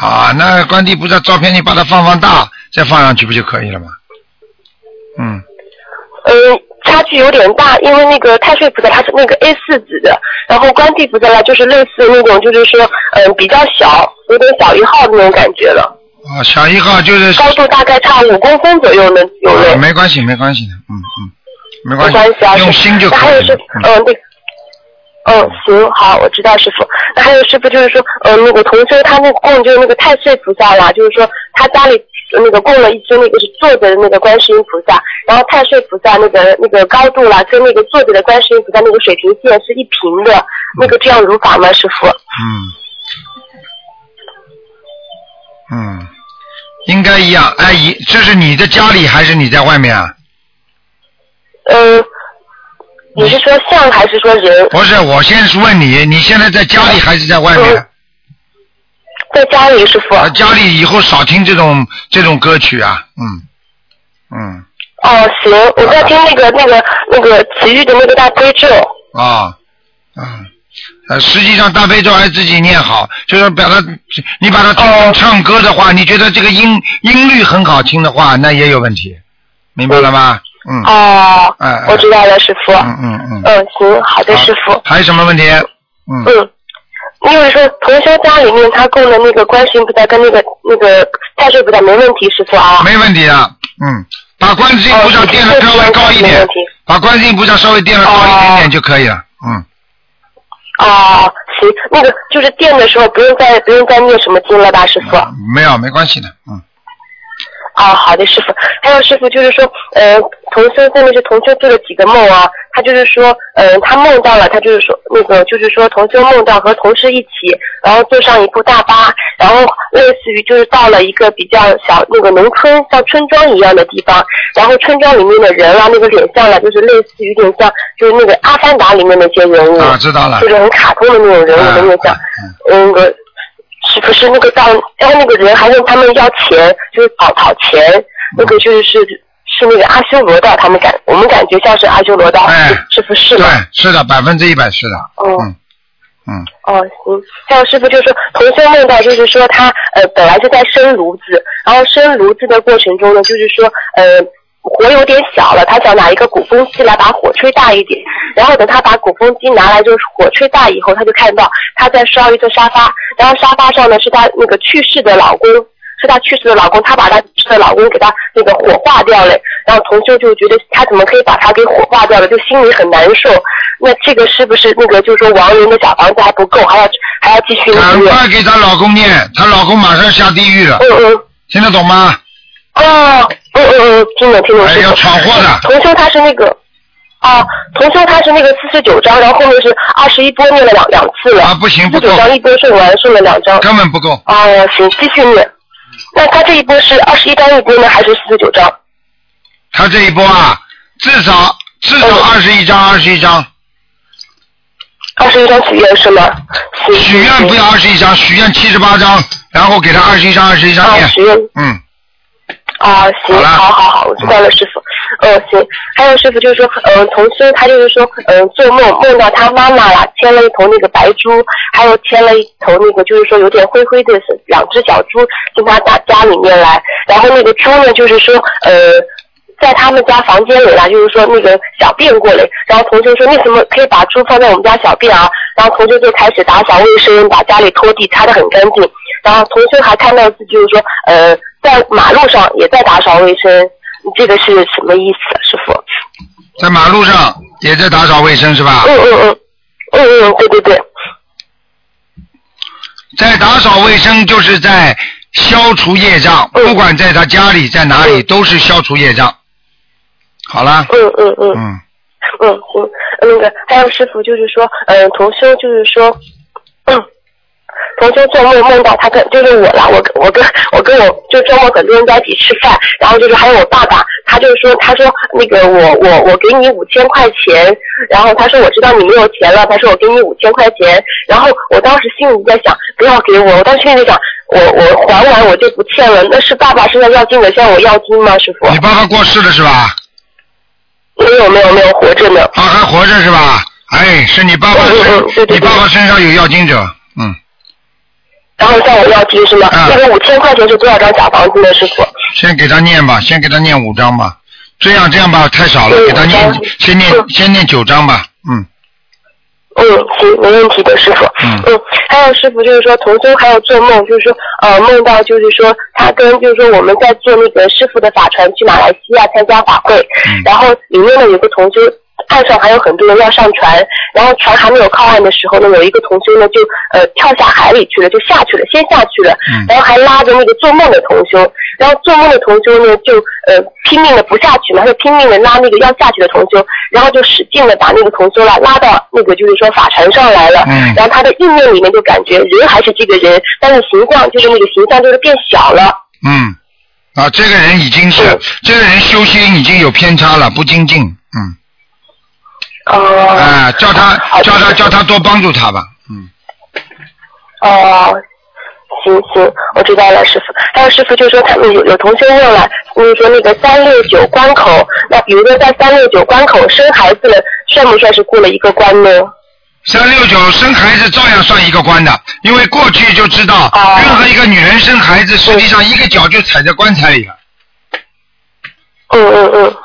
啊，那观地菩萨照片你把它放放大，再放上去不就可以了吗？嗯，嗯，差距有点大，因为那个太岁菩萨它是那个 A 四纸的，然后观地菩萨呢就是类似那种就是说嗯比较小，有点小一号的那种感觉了，啊，小一号就是高度大概差五公分左右呢，有啊嘞。没关系没关系的，嗯嗯，没没关关系啊，用心就可以了还有是，嗯。嗯，那个，嗯，行，好，我知道师傅。那还有师傅就是说，呃，那个同修他那个供就是那个太岁菩萨啦，就是说他家里呃那个供了一尊那个是坐着的那个观世音菩萨，然后太岁菩萨那个那个高度啦，跟那个坐着的观世音菩萨那个水平线是一平的，那个这样如法吗，师傅？嗯，嗯，应该一样。哎，一这是你的家里还是你在外面啊？嗯，你是说像还是说人？不是，我先是问你，你现在在家里还是在外面？在家里，师傅。啊，家里以后少听这种这种歌曲啊，嗯嗯哦，行，我在听那个那个那个奇遇的那个大悲咒。啊嗯，呃，实际上大悲咒还自己念好，就是把它，你把它听唱唱歌的话，你觉得这个音音律很好听的话，那也有问题，明白了吗？嗯。哦，哎哎我知道了，师傅。嗯嗯嗯。嗯，行，好的，师傅。还有什么问题？嗯。嗯，因为说同修家里面他供的那个观世音菩萨跟那个那个太岁菩萨没问题，师傅啊。没问题啊，嗯，把观世音菩萨垫的稍微高一点，把观世音菩萨稍微垫的高一点点就可以了，嗯。哦，行，那个就是垫的时候不用再不用再念什么经了吧，师傅？没有，没关系的，嗯。哦，好的，师傅。还有师傅就是说，呃，同修后面是同修做了几个梦啊？他就是说，呃，他梦到了，他就是说那个就是说同修梦到和同事一起，然后坐上一部大巴，然后类似于就是到了一个比较小那个农村像村庄一样的地方，然后村庄里面的人啊，那个脸像啊，就是类似于有点像就是那个《阿凡达》里面那些人物，啊，知道了。就是很卡通的那种人物的面像，嗯，那个是不是那个到，然后那个人还问他们要钱，就是讨讨钱，那个就是是是那个阿修罗道，他们感我们感觉像是阿修罗道，是是不是对？，是的，百分之一百是的，哦嗯嗯，哦，行。还有师傅就说，同修梦到就是说他呃本来是在生炉子，然后生炉子的过程中呢，就是说呃火有点小了，他想拿一个鼓风机来把火吹大一点，然后等他把鼓风机拿来就是火吹大以后，他就看到他在烧一个沙发，然后沙发上呢是他那个去世的老公。是他去世的老公，他把他去世的老公给他那个火化掉了，然后同修就觉得他怎么可以把他给火化掉了，就心里很难受。那这个是不是那个就是说亡人的小房子还不够，还要还要继续那赶？快给她老公念，她老公马上下地狱了，嗯嗯。听得懂吗？哦，嗯嗯嗯，听懂听懂。哎，要闯祸的，同修他是那个。啊，同修他是那个四十九章，然后后面是二十一波念了两两次了。啊，不行，不够四十九，章一波顺完，顺了两章。根本不够。哦，行，继续念。那他这一波是二十一章一波呢，还是四十九章？他这一波啊，至少至少二十一张，二十一张。二十一张许愿是吗？许愿不要二十一张，许愿七十八张，然后给他二十一张，二十一张念。啊许愿嗯，啊，行，好好好，我知道了，师傅。嗯，行。还有师傅就是说，嗯，同修他就是说，嗯，做梦梦到他妈妈了，牵了一头那个白猪，还有牵了一头那个就是说有点灰灰的两只小猪进他家家里面来，然后那个猪呢就是说，呃。在他们家房间里啦，就是说那个小便过来，然后同学说为什么可以把猪放在我们家小便啊？然后同学就开始打扫卫生，把家里拖地擦得很干净。然后同学还看到自己就是说，呃，在马路上也在打扫卫生，这个是什么意思，师傅？在马路上也在打扫卫生是吧？嗯嗯嗯，嗯嗯，对对对。在打扫卫生就是在消除业障，嗯不管在他家里在哪里都是消除业障。好了。嗯嗯嗯。嗯。嗯，行，那个还有师傅就是说，呃，同修就是说，嗯，同修做梦梦到他跟就是我啦，我 [LAUGHS] 我跟我跟我就周末很多人在一起吃饭，然后就是还有我爸爸，他就是说他说那个我我我给你五千块钱，然后他说我知道你没有钱了，他说我给你五千块钱，然后我当时心里在想不要给我，我当时心里在想我我还完我就不欠了，那是爸爸身上要金的向我要金吗，师傅？你爸爸过世了是吧？没有没有没有活着呢。啊，还活着是吧？哎，是你爸爸身，[LAUGHS] 你爸爸身上有要金者，嗯。然后向我要金是吗？那个五千块钱是多少张小房子呢，师傅？先给他念吧，先给他念五张吧。这样这样吧，太少了，给他念先念先念九张吧，嗯。嗯，行，没问题的，师傅。嗯。嗯，还有师傅就是说，同修还有做梦，就是说，呃，梦到就是说，他跟就是说我们在坐那个师傅的法船去马来西亚参加法会，嗯然后里面呢有个同修。岸上还有很多人要上船，然后船还没有靠岸的时候呢，有一个同修呢就呃跳下海里去了，就下去了，先下去了，嗯然后还拉着那个做梦的同修，然后做梦的同修呢就呃拼命的不下去嘛，他就拼命的拉那个要下去的同修，然后就使劲的把那个同修拉拉到那个就是说法船上来了，嗯然后他的意念里面就感觉人还是这个人，但是形象就是那个形象就是变小了。嗯，啊，这个人已经是这个人修心已经有偏差了，不精进，嗯。哦。啊，叫他叫他叫他多帮助他吧，嗯。哦，行行，我知道了，师傅。还有师傅就说他们有有同学问了，就是说那个三六九关口，那比如说在三六九关口生孩子了，算不算是过了一个关呢？三六九生孩子照样算一个关的，因为过去就知道，哦任何一个女人生孩子，实际上一个脚就踩在棺材里了。嗯嗯嗯，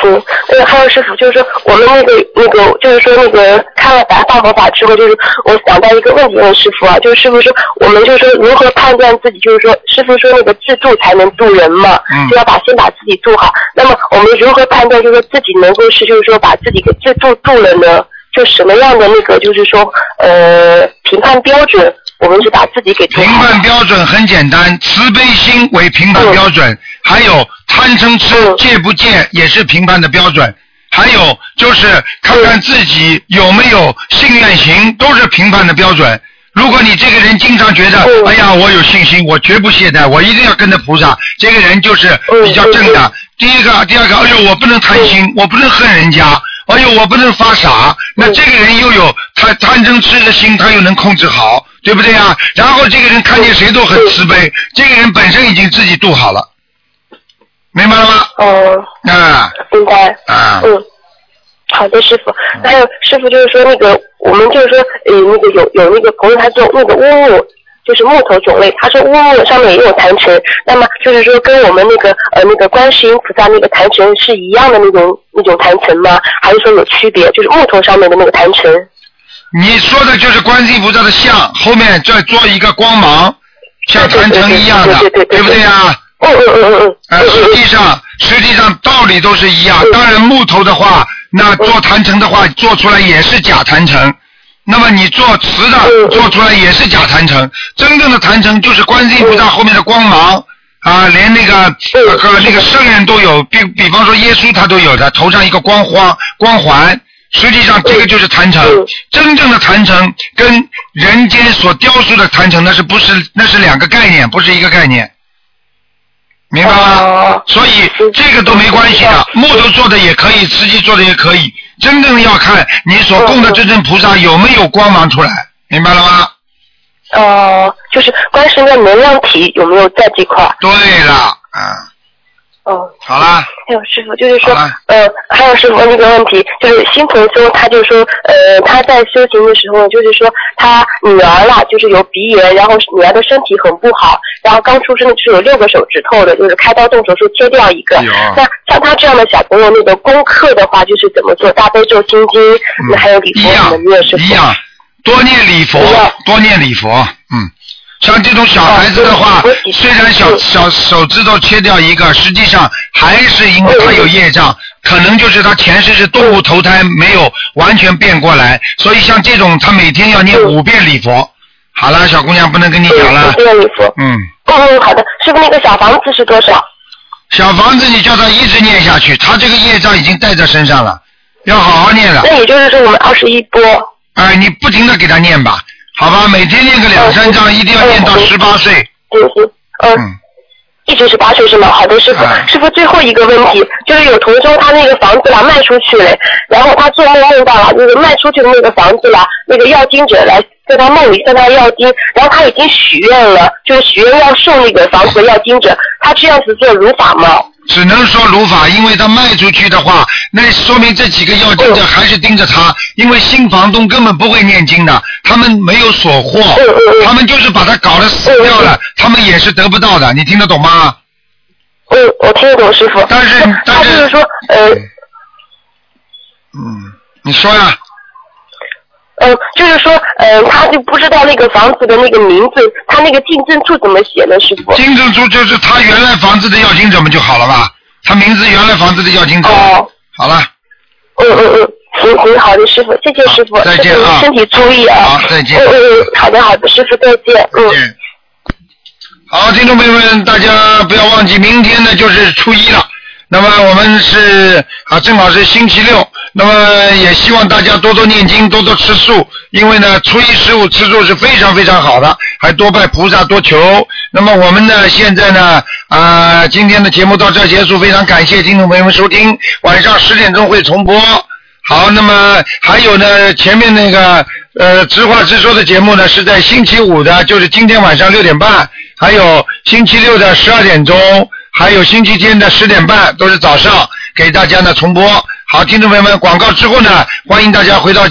行。那个还有师傅，就是说我们那个那个，就是说那个看了白话佛法之后，就是我想到一个问题问师傅啊，就是师傅说我们就是说如何判断自己，就是说师傅说那个自助才能助人嘛，嗯就要把先把自己做好。那么我们如何判断，就是说自己能够是就是说把自己给自助助了呢？就什么样的那个就是说呃评判标准，我们是把自己给度评判标准很简单，慈悲心为评判标准，还有贪嗔痴嗯。戒不戒也是评判的标准，还有就是看看自己有没有信愿行，都是评判的标准。如果你这个人经常觉得，嗯。哎呀，我有信心，我绝不懈怠，我一定要跟着菩萨，这个人就是比较正的。第一个，第二个，哎呦，我不能贪心，我不能恨人家，哎呦，我不能发傻。那这个人又有他贪嗔痴的心，他又能控制好，对不对啊？然后这个人看见谁都很慈悲，这个人本身已经自己度好了，明白了吗？嗯。啊明白。啊，嗯，好的，师傅。还有师傅就是说那个，我们就是说，呃，那个有有那个朋友他做那个乌木，就是木头种类，他说乌木上面也有坛城，那么就是说跟我们那个呃那个观世音菩萨那个坛城是一样的那种那种坛城吗？还是说有区别？就是木头上面的那个坛城。你说的就是观音菩萨的像，后面再做一个光芒，像坛城一样的，对不对啊？嗯嗯嗯嗯嗯。呃，实际上实际上道理都是一样。当然木头的话，那做坛城的话，做出来也是假坛城。那么你做瓷的做出来也是假坛城，真正的坛城就是观音菩萨后面的光芒啊，连那个和那个圣人都有，比比方说耶稣他都有的，头上一个光环光环。实际上，这个就是坛城。真正的坛城跟人间所雕塑的坛城，那是不是那是两个概念，不是一个概念，明白吗？哦所以这个都没关系的，木头做的也可以，瓷器做的也可以。真正要看你所供的这尊菩萨有没有光芒出来，明白了吗？哦、就是观世音的能量体有没有在这块？对了，啊，哦。好啦，还有师傅，就是说，呃，还有师傅问这个问题，就是新同修，他就说，呃，他在修行的时候，就是说他女儿啦，就是有鼻炎，然后女儿的身体很不好，然后刚出生的是有六个手指头的，就是开刀动手术切掉一个。有那像他这样的小朋友，那个功课的话，就是怎么做？大悲咒、心经，那还有礼佛怎么念？师傅？一样，多念礼佛，多念礼佛，嗯。像这种小孩子的话虽然小嗯小手指头切掉一个，实际上还是因为他有业障，可能就是他前世是动物投胎，没有完全变过来，所以像这种他每天要念五遍礼佛。好了，小姑娘不能跟你讲了嗯，，念礼佛。嗯，嗯嗯，好的。师傅，那个小房子是多少？小房子你叫他一直念下去，他这个业障已经带在身上了，要好好念了。那也就是说，我们二十一波。哎，你不停的给他念吧，好吧，每天念个两三章，一定要念到十八岁。行行，嗯。嗯，一直是八岁是吗？好的，师傅。哎师傅，最后一个问题就是有同修他那个房子啦卖出去了，然后他做梦梦到了那个卖出去的那个房子啦，那个要经者来在他梦里向他要经，然后他已经许愿了，就是许愿要送那个房子的要经者，他这样子做如法吗？只能说如法，因为他卖出去的话，那说明这几个要经者还是盯着他，因为新房东根本不会念经的，他们没有所获他们就是把他搞得死掉了，他们也是得不到的，你听得懂吗？嗯，我听得懂，师傅。但是那但是说，呃，嗯，你说呀，呃，就是说，呃，他就不知道那个房子的那个名字，他那个进证处怎么写呢，师傅？金正珠就是他原来房子的要金者们就好了吧？他名字原来房子的要经者，哦，好了，嗯嗯嗯，行行，好的，师傅，谢谢师傅，再见啊身体注意啊。好再见嗯嗯嗯，好的好的，师傅再见，嗯。见。好，听众朋友们，大家不要忘记，明天呢就是初一了。那么我们是啊，正好是星期六，那么也希望大家多多念经，多多吃素，因为呢初一十五吃素是非常非常好的，还多拜菩萨多求。那么我们呢现在呢啊、今天的节目到这结束，非常感谢听众朋友们收听，晚上十点钟会重播。好，那么还有呢，前面那个呃直话直说的节目呢，是在星期五的，就是今天晚上六点半，还有星期六的十二点钟，还有星期天的十点半，都是早上给大家呢重播。好，听众朋友们，广告之后呢，欢迎大家回到家